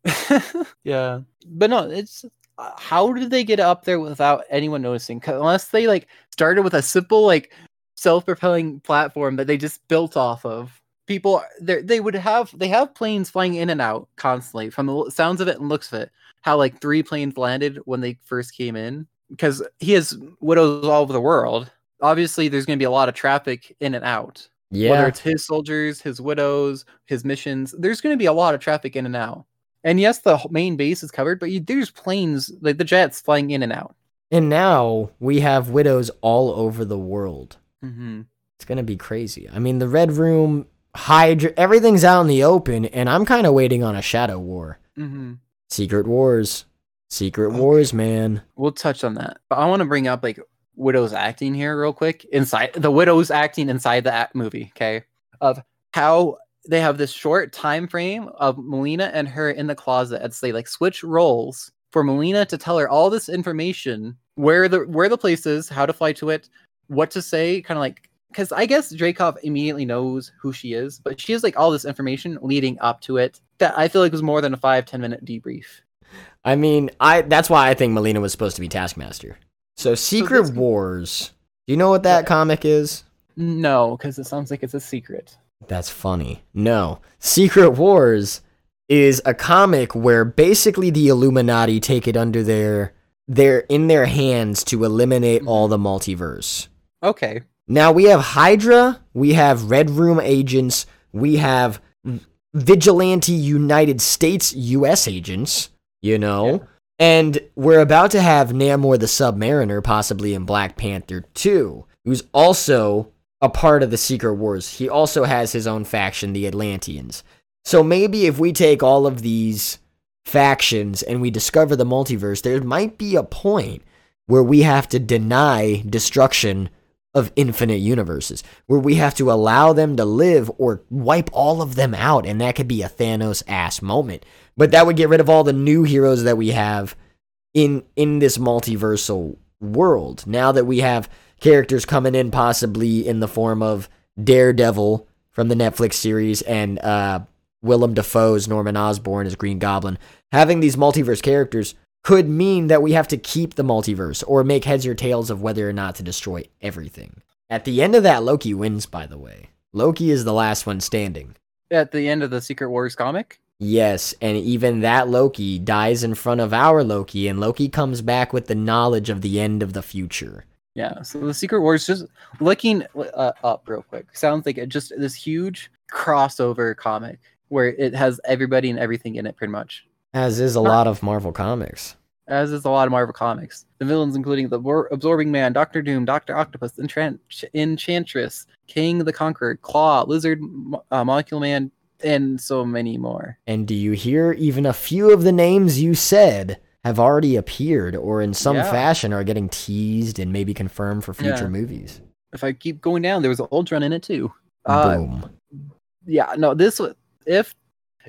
<laughs> yeah, but no, it's uh, how did they get up there without anyone noticing? Unless they like started with a simple like self-propelling platform that they just built off of. People, they would have they have planes flying in and out constantly. From the sounds of it and looks of it, how like three planes landed when they first came in because he has widows all over the world obviously there's going to be a lot of traffic in and out. Yeah. Whether it's his soldiers, his widows, his missions, there's going to be a lot of traffic in and out. And yes, the main base is covered, but you, there's planes like the jets flying in and out. And now we have widows all over the world. Mm-hmm. It's going to be crazy. I mean, the Red Room, Hydra, everything's out in the open, and I'm kind of waiting on a Shadow War. Mm-hmm. Secret Wars. Secret okay. Wars, man. We'll touch on that. But I want to bring up like Widow's acting here real quick inside the Widow's acting inside the movie, okay? Of how they have this short time frame of Melina and her in the closet as they like switch roles for Melina to tell her all this information, where the where the place is, how to fly to it, what to say, kind of like because I guess Dreykov immediately knows who she is, but she has like all this information leading up to it that I feel like was more than a five ten minute debrief. I mean, I that's why I think Melina was supposed to be Taskmaster. So Secret so Wars. Do you know what that comic is? No, because it sounds like it's a secret. That's funny. No. Secret Wars is a comic where basically the Illuminati take it under their their in their hands to eliminate mm-hmm. all the multiverse. Okay. Now we have Hydra, we have Red Room agents, we have vigilante United States US agents, you know. Yeah. And we're about to have Namor the Submariner, possibly in Black Panther 2, who's also a part of the Secret Wars. He also has his own faction, the Atlanteans. So maybe if we take all of these factions and we discover the multiverse, there might be a point where we have to deny destruction of infinite universes, where we have to allow them to live or wipe all of them out. And that could be a Thanos ass moment. But that would get rid of all the new heroes that we have in in this multiversal world. Now that we have characters coming in possibly in the form of Daredevil from the Netflix series and uh, Willem Dafoe's Norman Osborn as Green Goblin, having these multiverse characters could mean that we have to keep the multiverse or make heads or tails of whether or not to destroy everything. At the end of that, Loki wins, by the way. Loki is the last one standing. At the end of the Secret Wars comic? Yes, and even that Loki dies in front of our Loki, and Loki comes back with the knowledge of the end of the future. Yeah, so the Secret Wars, just looking uh, up real quick, sounds like it just this huge crossover comic where it has everybody and everything in it, pretty much. As is a lot of Marvel comics. As is a lot of Marvel comics. The villains, including the Absorbing Man, Doctor Doom, Doctor Octopus, Enchant- Enchantress, Kang the Conqueror, Klaw, Lizard, uh, Molecule Man, and so many more. And do you hear even a few of the names you said have already appeared or in some Yeah. fashion are getting teased and maybe confirmed for future Yeah. movies? If I keep going down, there was an Ultron in it too. Uh, Boom. yeah, no, this was if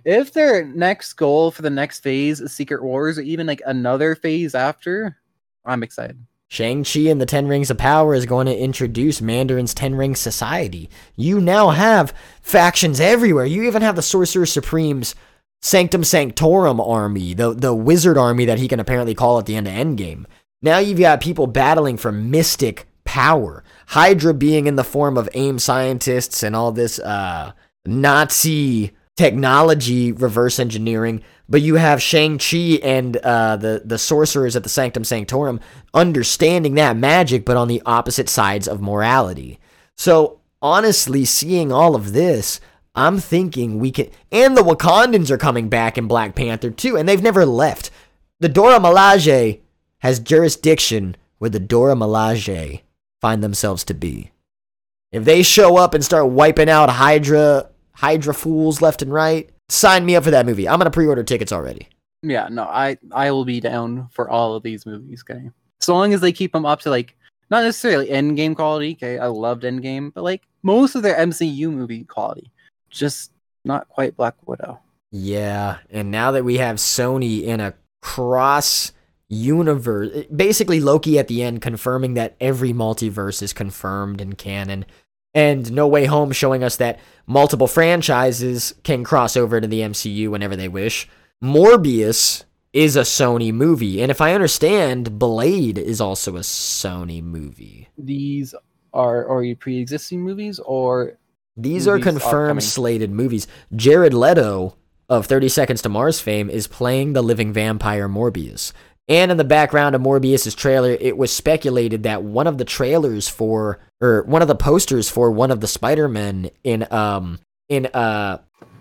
if their next goal for the next phase is Secret Wars or even like another phase after, I'm excited. Shang-Chi and the Ten Rings of Power is going to introduce Mandarin's Ten Ring Society. You now have factions everywhere. You even have the Sorcerer Supreme's Sanctum Sanctorum army, the, the wizard army that he can apparently call at the end of Endgame. Now you've got people battling for mystic power. Hydra being in the form of AIM scientists and all this uh, Nazi technology reverse engineering, but you have Shang-Chi and uh, the, the sorcerers at the Sanctum Sanctorum understanding that magic, but on the opposite sides of morality. So, honestly, seeing all of this, I'm thinking we can. And the Wakandans are coming back in Black Panther too, and they've never left. The Dora Milaje has jurisdiction where the Dora Milaje find themselves to be. If they show up and start wiping out Hydra Hydra fools left and right, sign me up for that movie. I'm gonna pre-order tickets already. Yeah, no, I I will be down for all of these movies. Okay, so long as they keep them up to like not necessarily Endgame quality. Okay, I loved Endgame, but like most of their MCU movie quality, just not quite Black Widow. Yeah, and now that we have Sony in a cross universe, basically Loki at the end confirming that every multiverse is confirmed in canon, and No Way Home showing us that multiple franchises can cross over to the MCU whenever they wish. Morbius is a Sony movie, and if I understand, Blade is also a Sony movie. These are already pre-existing movies, or These are confirmed upcoming. slated movies. Jared Leto of 30 Seconds to Mars fame is playing the living vampire Morbius. And in the background of Morbius's trailer, it was speculated that one of the trailers for or one of the posters for one of the Spider-Men in um in uh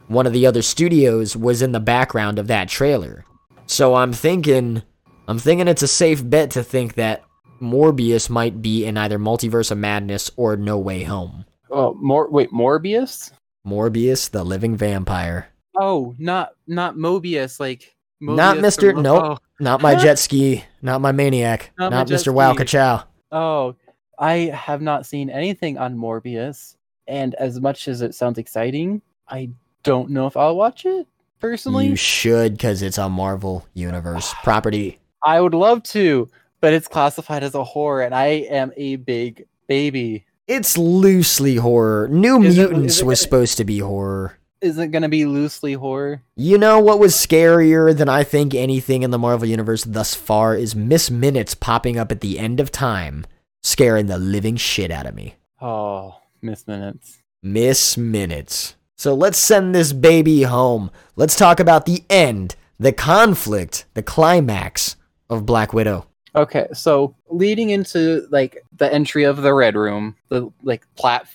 one of the other studios was in the background of that trailer. So I'm thinking I'm thinking it's a safe bet to think that Morbius might be in either Multiverse of Madness or No Way Home. oh, more wait, Morbius. Morbius, the living vampire. Oh, not not Mobius, like Not Mr. Nope. Oh, Not my <laughs> jet ski. Not my maniac. Not Not, my Mr. Wow. Kachow. Oh, I have not seen anything on Morbius, and as much as it sounds exciting, I don't know if I'll watch it personally. You should, because it's a Marvel Universe <sighs> property. I would love to, but it's classified as a horror, and I am a big baby. It's loosely horror. New Is Mutants is it was supposed to be horror. Is it gonna be loosely horror? You know what was scarier than I think anything in the Marvel Universe thus far is Miss Minutes popping up at the end of time, scaring the living shit out of me. Oh, Miss Minutes. Miss Minutes. So let's send this baby home. Let's talk about the end, the conflict, the climax of Black Widow. Okay, so leading into like the entry of the Red Room, the like plat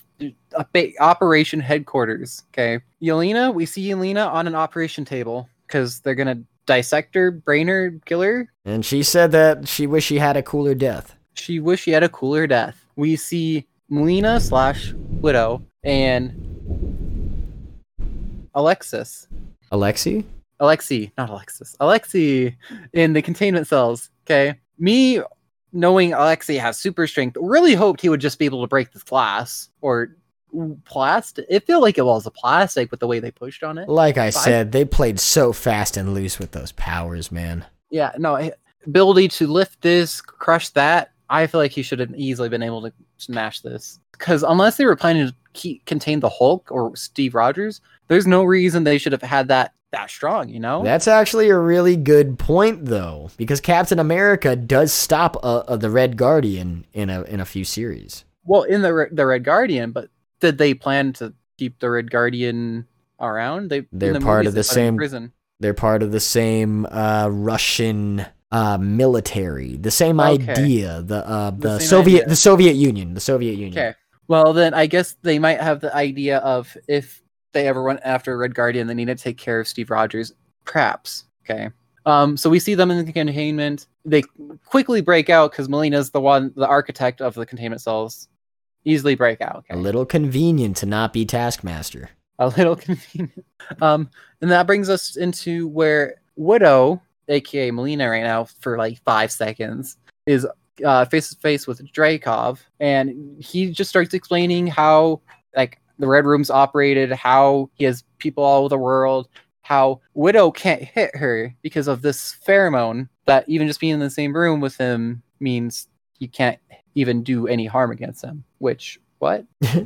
operation headquarters. Okay, Yelena, we see Yelena on an operation table because they're gonna dissect her, brain her, kill her. And she said that she wished she had a cooler death. She wish she had a cooler death. We see Melina slash Widow and Alexis. Alexi? Alexi, not Alexis. Alexi in the containment cells. Okay. Me knowing Alexei has super strength, really hoped he would just be able to break this glass or plastic. It felt like it was a plastic with the way they pushed on it. Like I But I- said, they played so fast and loose with those powers, man. Yeah, no eh, ability to lift this, crush that. I feel like he should have easily been able to smash this. Because unless they were planning to keep, contain the Hulk or Steve Rogers, there's no reason they should have had that that strong. You know? That's actually a really good point, though, because Captain America does stop uh, uh, the Red Guardian in a in a few series. well, in the the Red Guardian, but did they plan to keep the Red Guardian around? They They're the part movies, of the put him in same- prison. They're part of the same uh, Russian uh, military, the same Okay. idea, the uh, the, same Soviet idea. the Soviet Union, the Soviet Union. Okay. Well, then I guess they might have the idea of if they ever went after Red Guardian, they need to take care of Steve Rogers. Perhaps. Okay. Um, so we see them in the containment. They quickly break out because Melina's the one, the architect of the containment cells. Easily break out. A little convenient to not be Taskmaster. A little <laughs> convenient. Um, and that brings us into where Widow, aka Melina, right now for like five seconds, is uh, face to face with Dreykov, and he just starts explaining how like the Red Room's operated, how he has people all over the world, how Widow can't hit her because of this pheromone. That even just being in the same room with him means you can't even do any harm against him. Which what? <laughs>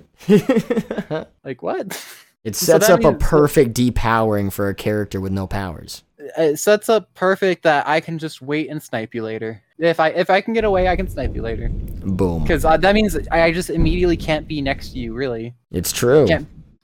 Like what? It <laughs> sets that up a perfect depowering for a character with no powers. It sets up perfect that I can just wait and snipe you later. If I if I can get away, I can snipe you later. Boom. Because uh, that means I just immediately can't be next to you. Really, It's true.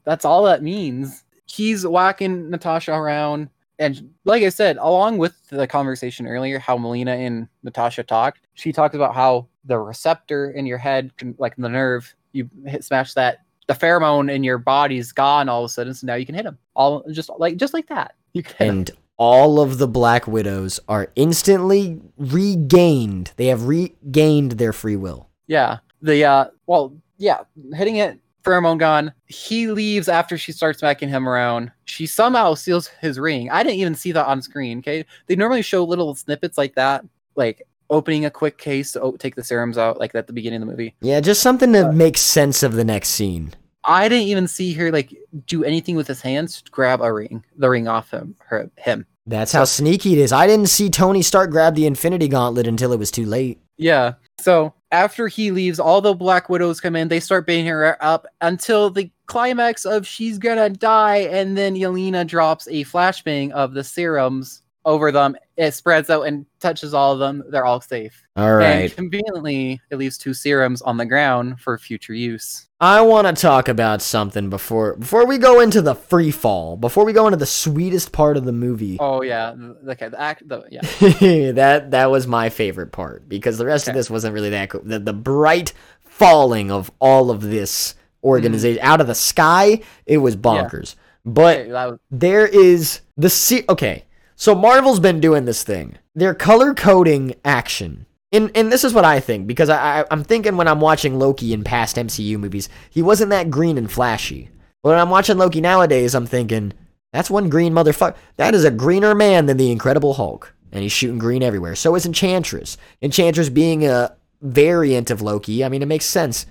That's all that means. He's whacking Natasha around, and like I said, along with the conversation earlier, how Melina and Natasha talked, she talked about how the receptor in your head, like the nerve, you hit smash that. The pheromone in your body's gone all of a sudden, so now you can hit him. All just like just like that. You can and all of the Black Widows are instantly regained. They have regained their free will. Yeah. The uh well, yeah, hitting it pheromone gone. He leaves after she starts smacking him around. She somehow seals his ring. I didn't even see that on screen. Okay. They normally show little snippets like that, like opening a quick case to take the serums out, like at the beginning of the movie. Yeah, just something to Uh, make sense of the next scene. I didn't even see her like do anything with his hands to grab a ring, the ring off him, her, him. That's how sneaky it is. I didn't see Tony Stark grab the Infinity Gauntlet until it was too late. Yeah. So after he leaves, all the Black Widows come in. They start beating her up until the climax of she's gonna die, and then Yelena drops a flashbang of the serums over them. It spreads out and touches all of them. They're all safe. All right. And conveniently, it leaves two serums on the ground for future use. I want to talk about something before before we go into the free fall. Before we go into the sweetest part of the movie. Oh yeah. Okay. The act. The, yeah. <laughs> that that was my favorite part because the rest of this wasn't really that cool. The, the bright falling of all of this organization mm-hmm. out of the sky, it was bonkers. But Okay, was, there is the se- okay. So Marvel's been doing this thing. They're color coding action. And, and this is what I think because I, I I'm thinking when I'm watching Loki in past MCU movies, he wasn't that green and flashy. But when I'm watching Loki nowadays, I'm thinking that's one green motherfucker. That is a greener man than the Incredible Hulk, and he's shooting green everywhere. So is Enchantress. Enchantress being a variant of Loki, I mean it makes sense.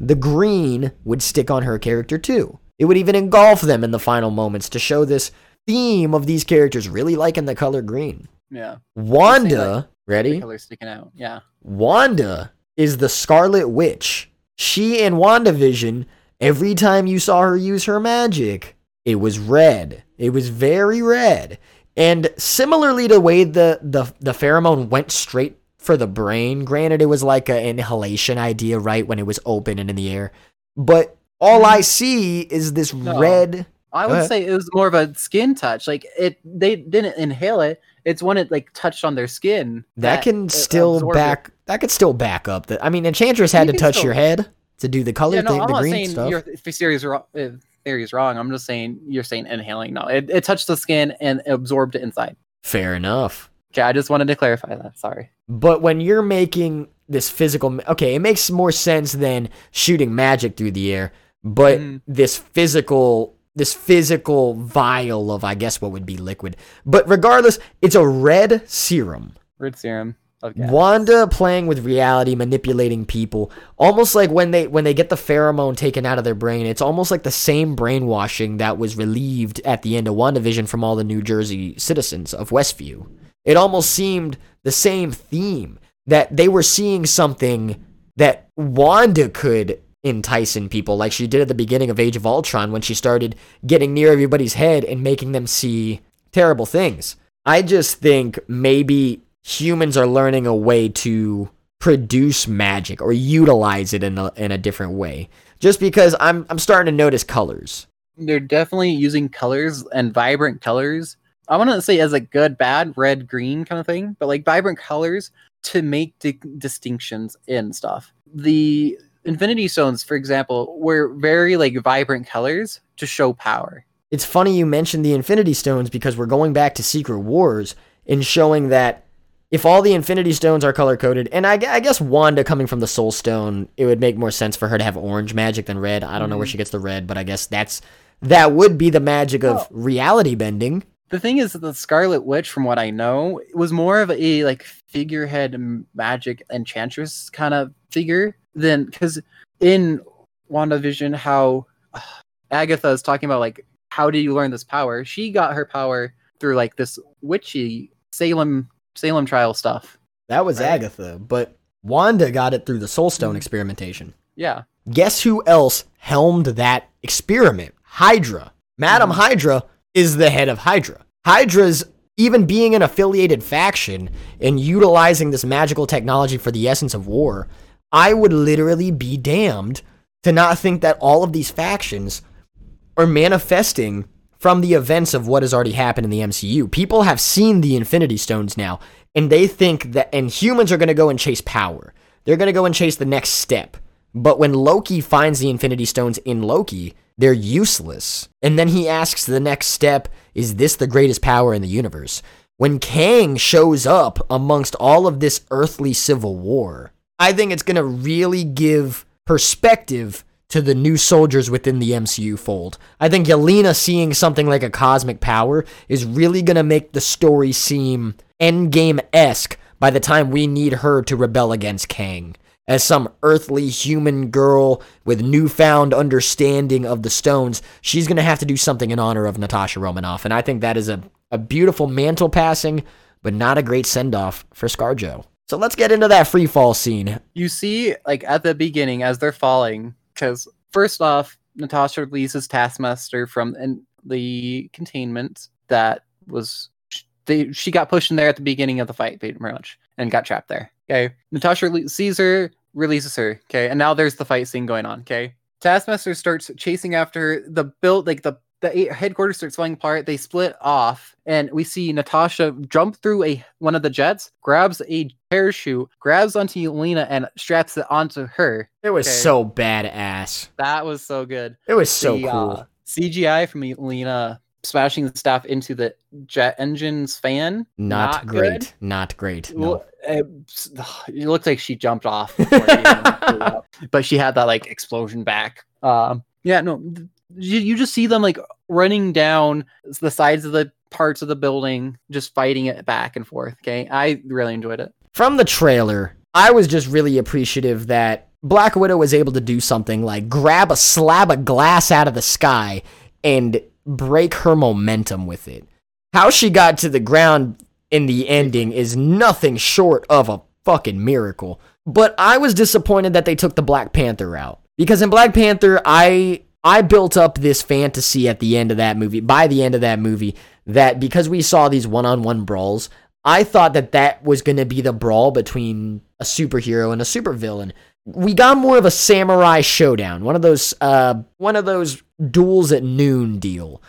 The green would stick on her character too. It would even engulf them in the final moments to show this theme of these characters really liking the color green. yeah. Wanda, The ready? color sticking out. Yeah. Wanda is the Scarlet Witch. She in WandaVision, every time you saw her use her magic, it was red. It was very red. And similarly to the way the, the, the pheromone went straight for the brain, granted it was like an inhalation idea, right, when it was open and in the air. But all I mm. see is this No. red. I Go would ahead. say it was more of a skin touch. Like it, they didn't inhale it. It's when it like touched on their skin. That can still absorbed it. back. That could still back up. The, I mean, Enchantress had You to touch still- your head to do the color Yeah, no, thing, I'm the not green saying stuff. your theory is wrong. uh, Theory is wrong. I'm just saying you're saying inhaling. No, it, it touched the skin and absorbed it inside. Fair enough. Okay, I just wanted to clarify that. Sorry. But when you're making this physical, okay, it makes more sense than shooting magic through the air. but Mhm. this physical this physical vial of I guess what would be liquid. But regardless, it's a red serum. Red serum gas. Wanda playing with reality, manipulating people, almost like when they when they get the pheromone taken out of their brain. It's almost like the same brainwashing that was relieved at the end of WandaVision from all the New Jersey citizens of Westview. It almost seemed the same theme that they were seeing something that Wanda could entice in people, like she did at the beginning of Age of Ultron when she started getting near everybody's head and making them see terrible things. I just think maybe humans are learning a way to produce magic or utilize it in a, in a different way. Just because I'm I'm starting to notice colors. They're definitely using colors and vibrant colors. I want to say as a good, bad, red, green kind of thing, but like vibrant colors to make di- distinctions in stuff. The Infinity Stones, for example, were very like vibrant colors to show power. It's funny you mentioned the Infinity Stones because we're going back to Secret Wars and showing that if all the Infinity Stones are color coded, and I, I guess Wanda coming from the Soul Stone, it would make more sense for her to have orange magic than red. I don't know where Mhm. she gets the red, but I guess that's that would be the magic of Well- reality bending. The thing is, that the Scarlet Witch, from what I know, was more of a like figurehead magic enchantress kind of figure than because in WandaVision, how uh, Agatha is talking about like how did you learn this power? She got her power through like this witchy Salem Salem trial stuff. That was Right. Agatha, but Wanda got it through the Soul Stone Mhm. experimentation. Yeah, Guess who else helmed that experiment? Hydra. Madam Mhm. Hydra is the head of Hydra. Hydra's even being an affiliated faction and utilizing this magical technology for the essence of war. I would literally be damned to not think that all of these factions are manifesting from the events of what has already happened in the MCU. People have seen the Infinity Stones now, and they think that, and humans are going to go and chase power. They're going to go and chase the next step. But when Loki finds the Infinity Stones in Loki, they're useless. And then he asks the next step is this the greatest power in the universe? When Kang shows up amongst all of this earthly civil war, I think it's going to really give perspective to the new soldiers within the MCU fold. I think Yelena seeing something like a cosmic power is really going to make the story seem endgame esque by the time we need her to rebel against Kang. As some earthly human girl with newfound understanding of the stones, she's going to have to do something in honor of Natasha Romanoff. And I think that is a, a beautiful mantle passing, but not a great send off for Scarjo. So let's get into that free fall scene. you see like at the beginning as they're falling because first off natasha releases taskmaster from in the containment that was they, she got pushed in there at the beginning of the fight pretty much and got trapped there okay natasha sees her releases her okay and now there's the fight scene going on okay taskmaster starts chasing after her the build like the the headquarters starts falling apart they split off and we see natasha jump through a one of the jets grabs a parachute grabs onto Yelena and straps it onto her It was Okay. so badass. that was so good It was so The, cool. uh, cgi from Yelena smashing the stuff into the jet engine's fan not, good. great. Not great. No. Well, it, <sighs> it looked like she jumped off, before it up. <laughs> but she had that like explosion back. Um, yeah, no, you, you just see them like running down the sides of the parts of the building, just fighting it back and forth. Okay, I really enjoyed it. From the trailer, I was just really appreciative that Black Widow was able to do something like grab a slab of glass out of the sky and break her momentum with it. How she got to the ground in the ending is nothing short of a fucking miracle. But I was disappointed that they took the Black Panther out. Because in Black Panther, I I built up this fantasy at the end of that movie, by the end of that movie, that because we saw these one-on-one brawls, I thought that that was going to be the brawl between a superhero and a supervillain. We got more of a samurai showdown, one of those uh one of those duels at noon deal.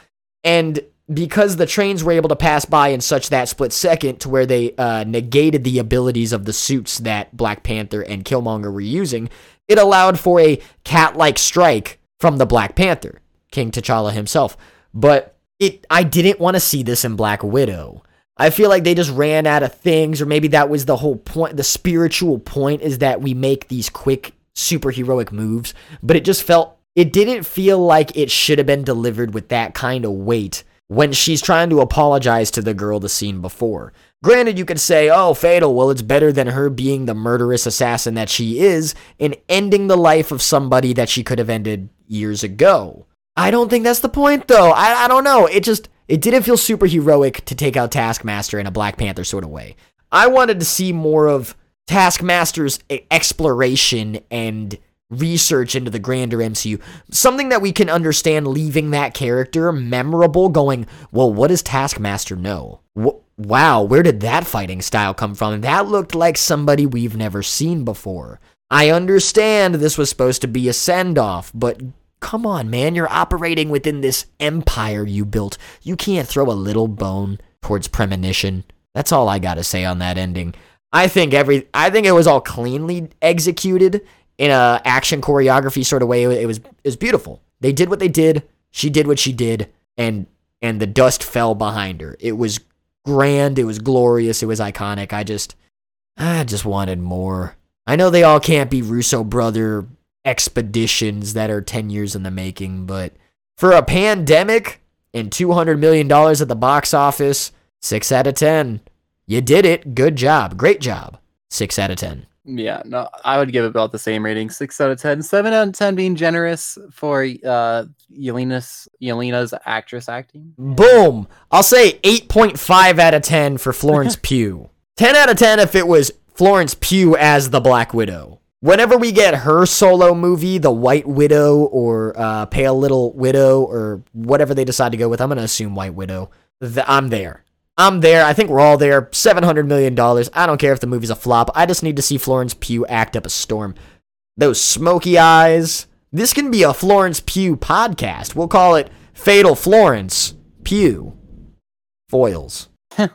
And because the trains were able to pass by in such that split second to where they uh, negated the abilities of the suits that Black Panther and Killmonger were using, it allowed for a cat-like strike from the Black Panther, King T'Challa himself. But it, I didn't want to see this in Black Widow. I feel like they just ran out of things, or maybe that was the whole point. The spiritual point is that we make these quick superheroic moves, but it just felt it didn't feel like it should have been delivered with that kind of weight when she's trying to apologize to the girl the scene before. Granted, you could say, oh, fatal, well, it's better than her being the murderous assassin that she is and ending the life of somebody that she could have ended years ago. I don't think that's the point, though. I, I don't know. It just, it didn't feel super heroic to take out Taskmaster in a Black Panther sort of way. I wanted to see more of Taskmaster's exploration and research into the grander MCU. Something that we can understand leaving that character memorable, going, well, what does Taskmaster know? Wh- wow, where did that fighting style come from? That looked like somebody we've never seen before. I understand this was supposed to be a send off, but come on, man, you're operating within this empire you built. You can't throw a little bone towards premonition. That's all I got to say on that ending. I think every I think it was all cleanly executed in a action choreography sort of way. It was it was beautiful. They did what they did. She did what she did, and and the dust fell behind her. It was grand. It was glorious. It was iconic. I just I just wanted more. I know they all can't be Russo brother expeditions that are 10 years in the making, but for a pandemic and $200 million at the box office, 6 out of 10. You did it. Good job. Great job. 6 out of 10. Yeah, no, I would give about the same rating, six out of ten. Seven out of ten being generous for uh Yelena's Yelena's actress acting. Boom. I'll say 8.5 out of 10 for Florence <laughs> Pugh. 10 out of 10 if it was Florence Pugh as the Black Widow. Whenever we get her solo movie, The White Widow or uh, Pale Little Widow or whatever they decide to go with, I'm going to assume White Widow. I'm there. I'm there. I think we're all there. $700 million. I don't care if the movie's a flop. I just need to see Florence Pugh act up a storm. Those smoky eyes. This can be a Florence Pugh podcast. We'll call it Fatal Florence Pugh. Foils. <laughs>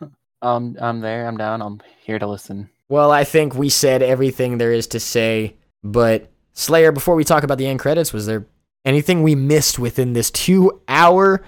Um, I'm there. I'm down. I'm here to listen. Well, I think we said everything there is to say, but Slayer, before we talk about the end credits, was there anything we missed within this two hour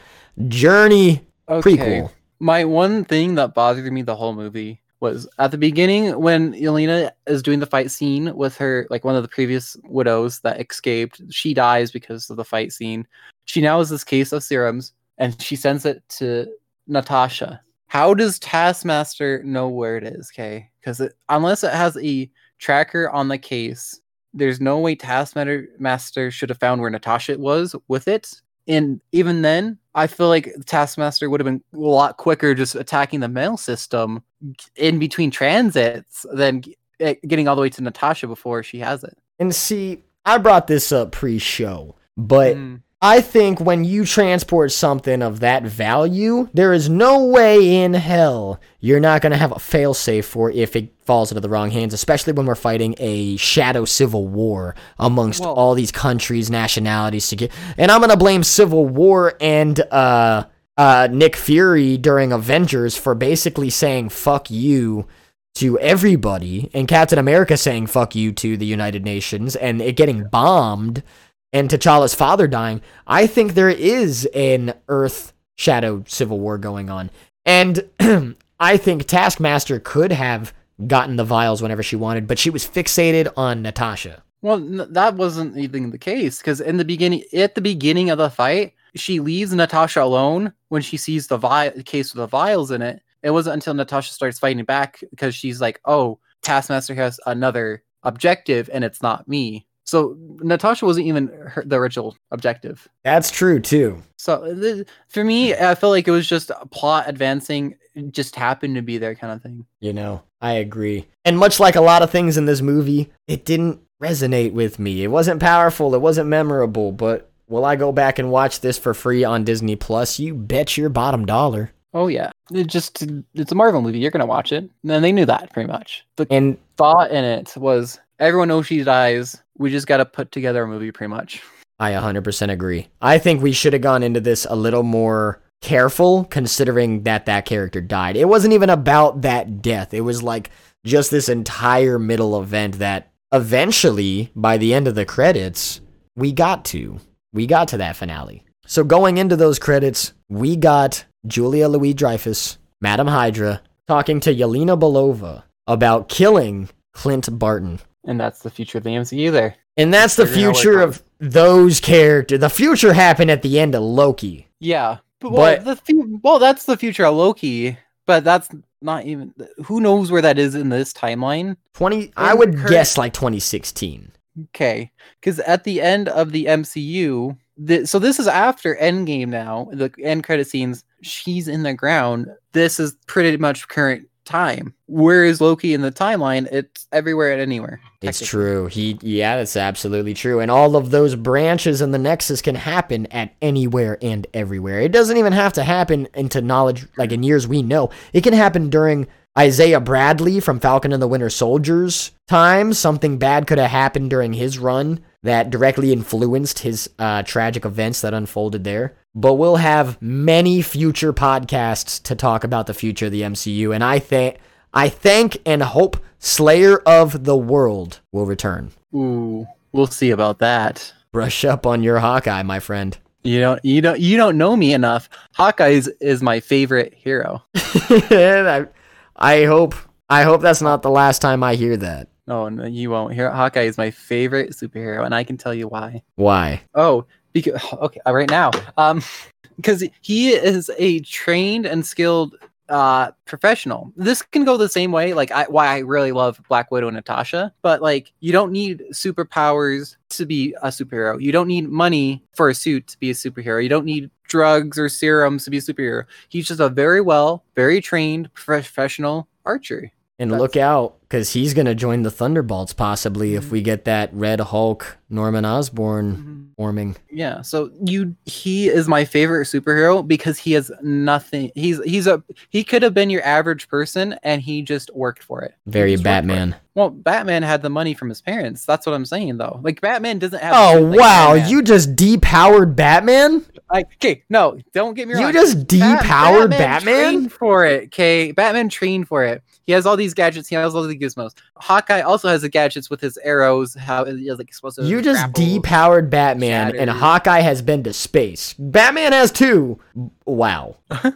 journey prequel? My one thing that bothered me the whole movie was at the beginning when Yelena is doing the fight scene with her, like one of the previous widows that escaped. She dies because of the fight scene. She now has this case of serums and she sends it to Natasha. How does Taskmaster know where it is? Okay, because unless it has a tracker on the case, there's no way Taskmaster Master should have found where Natasha was with it. And even then, I feel like Taskmaster would have been a lot quicker just attacking the mail system in between transits than g- eh, getting all the way to Natasha before she has it. And see, I brought this up pre show, but Mm. I think when you transport something of that value, there is no way in hell you're not going to have a failsafe for if it falls into the wrong hands, especially when we're fighting a shadow civil war amongst Well- all these countries, nationalities to get. And I'm going to blame Civil War and uh uh Nick Fury during Avengers for basically saying fuck you to everybody and Captain America saying fuck you to the United Nations and it getting bombed and T'Challa's father dying, I think there is an Earth Shadow Civil War going on. And <clears throat> I think Taskmaster could have gotten the vials whenever she wanted, but she was fixated on Natasha. Well, n- that wasn't even the case because in the beginning, at the beginning of the fight, she leaves Natasha alone when she sees the vi- case with the vials in it. It wasn't until Natasha starts fighting back because she's like, "Oh, Taskmaster has another objective, and it's not me." So Natasha wasn't even her, the original objective. That's true too. So th- for me, I felt like it was just a plot advancing, just happened to be there kind of thing. You know, I agree. And much like a lot of things in this movie, it didn't resonate with me. It wasn't powerful, it wasn't memorable, but will I go back and watch this for free on Disney Plus? You bet your bottom dollar. Oh yeah, it just it's a Marvel movie. You're gonna watch it, and they knew that pretty much. The And thought in it was everyone knows she dies. We just got to put together a movie, pretty much. I 100% agree. I think we should have gone into this a little more careful considering that that character died. It wasn't even about that death. It was like just this entire middle event that eventually by the end of the credits we got to. We got to that finale. So going into those credits, we got Julia Louis Dreyfus, Madam Hydra, talking to Yelena Belova about killing Clint Barton. And that's the future of the MCU. There, And that's the Figuring out where it future of those characters. The future happened at the end of Loki. Yeah, but, well, the well, that's the future of Loki, but that's not even. Who knows where that is in this timeline? 20 I would current- guess like 2016. Okay, because at the end of the MCU, the, so this is after Endgame now. The end credit scenes, she's in the ground. This is pretty much current time. Where is Loki in the timeline? It's everywhere and anywhere. It's true. He yeah, that's absolutely true. And all of those branches in the Nexus can happen at anywhere and everywhere. It doesn't even have to happen into knowledge like in years we know. It can happen during Isaiah Bradley from Falcon and the Winter Soldier's time. Something bad could have happened during his run that directly influenced his uh, tragic events that unfolded there. But we'll have many future podcasts to talk about the future of the MCU, and I think I thank and hope Slayer of the World will return. Ooh, we'll see about that. Brush up on your Hawkeye, my friend. You don't, you don't, you don't know me enough. Hawkeye is, is my favorite hero. <laughs> I, I hope I hope that's not the last time I hear that. No, no, you won't. Here, Hawkeye is my favorite superhero, and I can tell you why. Why? Oh, because <sighs> okay, uh, right now, um, <laughs> because he is a trained and skilled uh professional. This can go the same way. Like, I why I really love Black Widow and Natasha, but like, you don't need superpowers to be a superhero. You don't need money for a suit to be a superhero. You don't need drugs or serums to be a superhero. He's just a very well, very trained professional archer. And That's- look out, because he's gonna join the Thunderbolts possibly if we mm-hmm. get that Red Hulk Norman Osborn mm-hmm. forming. Yeah, so you he is my favorite superhero because he has nothing. He's he's a he could have been your average person and he just worked for it. Very just for it. Batman. Well, Batman had the money from his parents. That's what I'm saying though. Like Batman doesn't have Oh wow, Batman. you just depowered Batman? like okay, no, don't get me wrong. You just Bat- depowered Batman? trained for it, okay? Batman trained for it. He has all these gadgets. He has all the gizmos. Hawkeye also has the gadgets with his arrows. How he has like explosive. You just grapple. depowered Batman, and. Hawkeye has been to space. Batman has too. Wow. <laughs>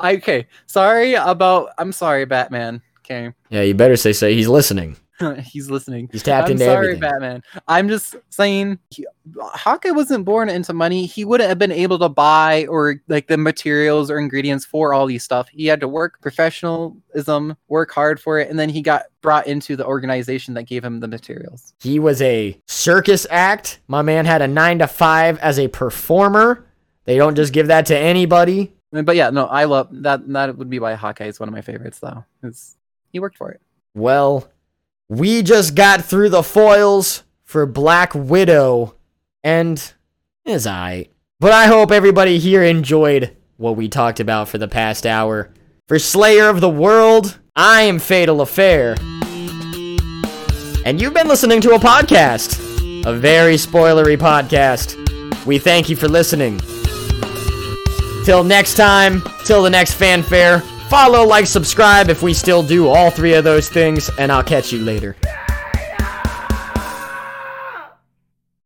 Okay, sorry about. I'm sorry, Batman. Okay. <laughs> Yeah, you better say so. He's listening. He's listening. He's tapped I'm into sorry, everything. Batman. I'm just saying, he, Hawkeye wasn't born into money. He wouldn't have been able to buy or like the materials or ingredients for all these stuff. He had to work professionalism, work hard for it, and then he got brought into the organization that gave him the materials. He was a circus act. My man had a nine to five as a performer. They don't just give that to anybody. But yeah, no, I love that. That would be why Hawkeye is one of my favorites, though. It's, he worked for it. Well, we just got through the foils for Black Widow, and it's alright. But I hope everybody here enjoyed what we talked about for the past hour. For Slayer of the World, I am Fatal Affair. And you've been listening to a podcast, a very spoilery podcast. We thank you for listening. Till next time, till the next fanfare, follow, like, subscribe if we still do all three of those things, and I'll catch you later.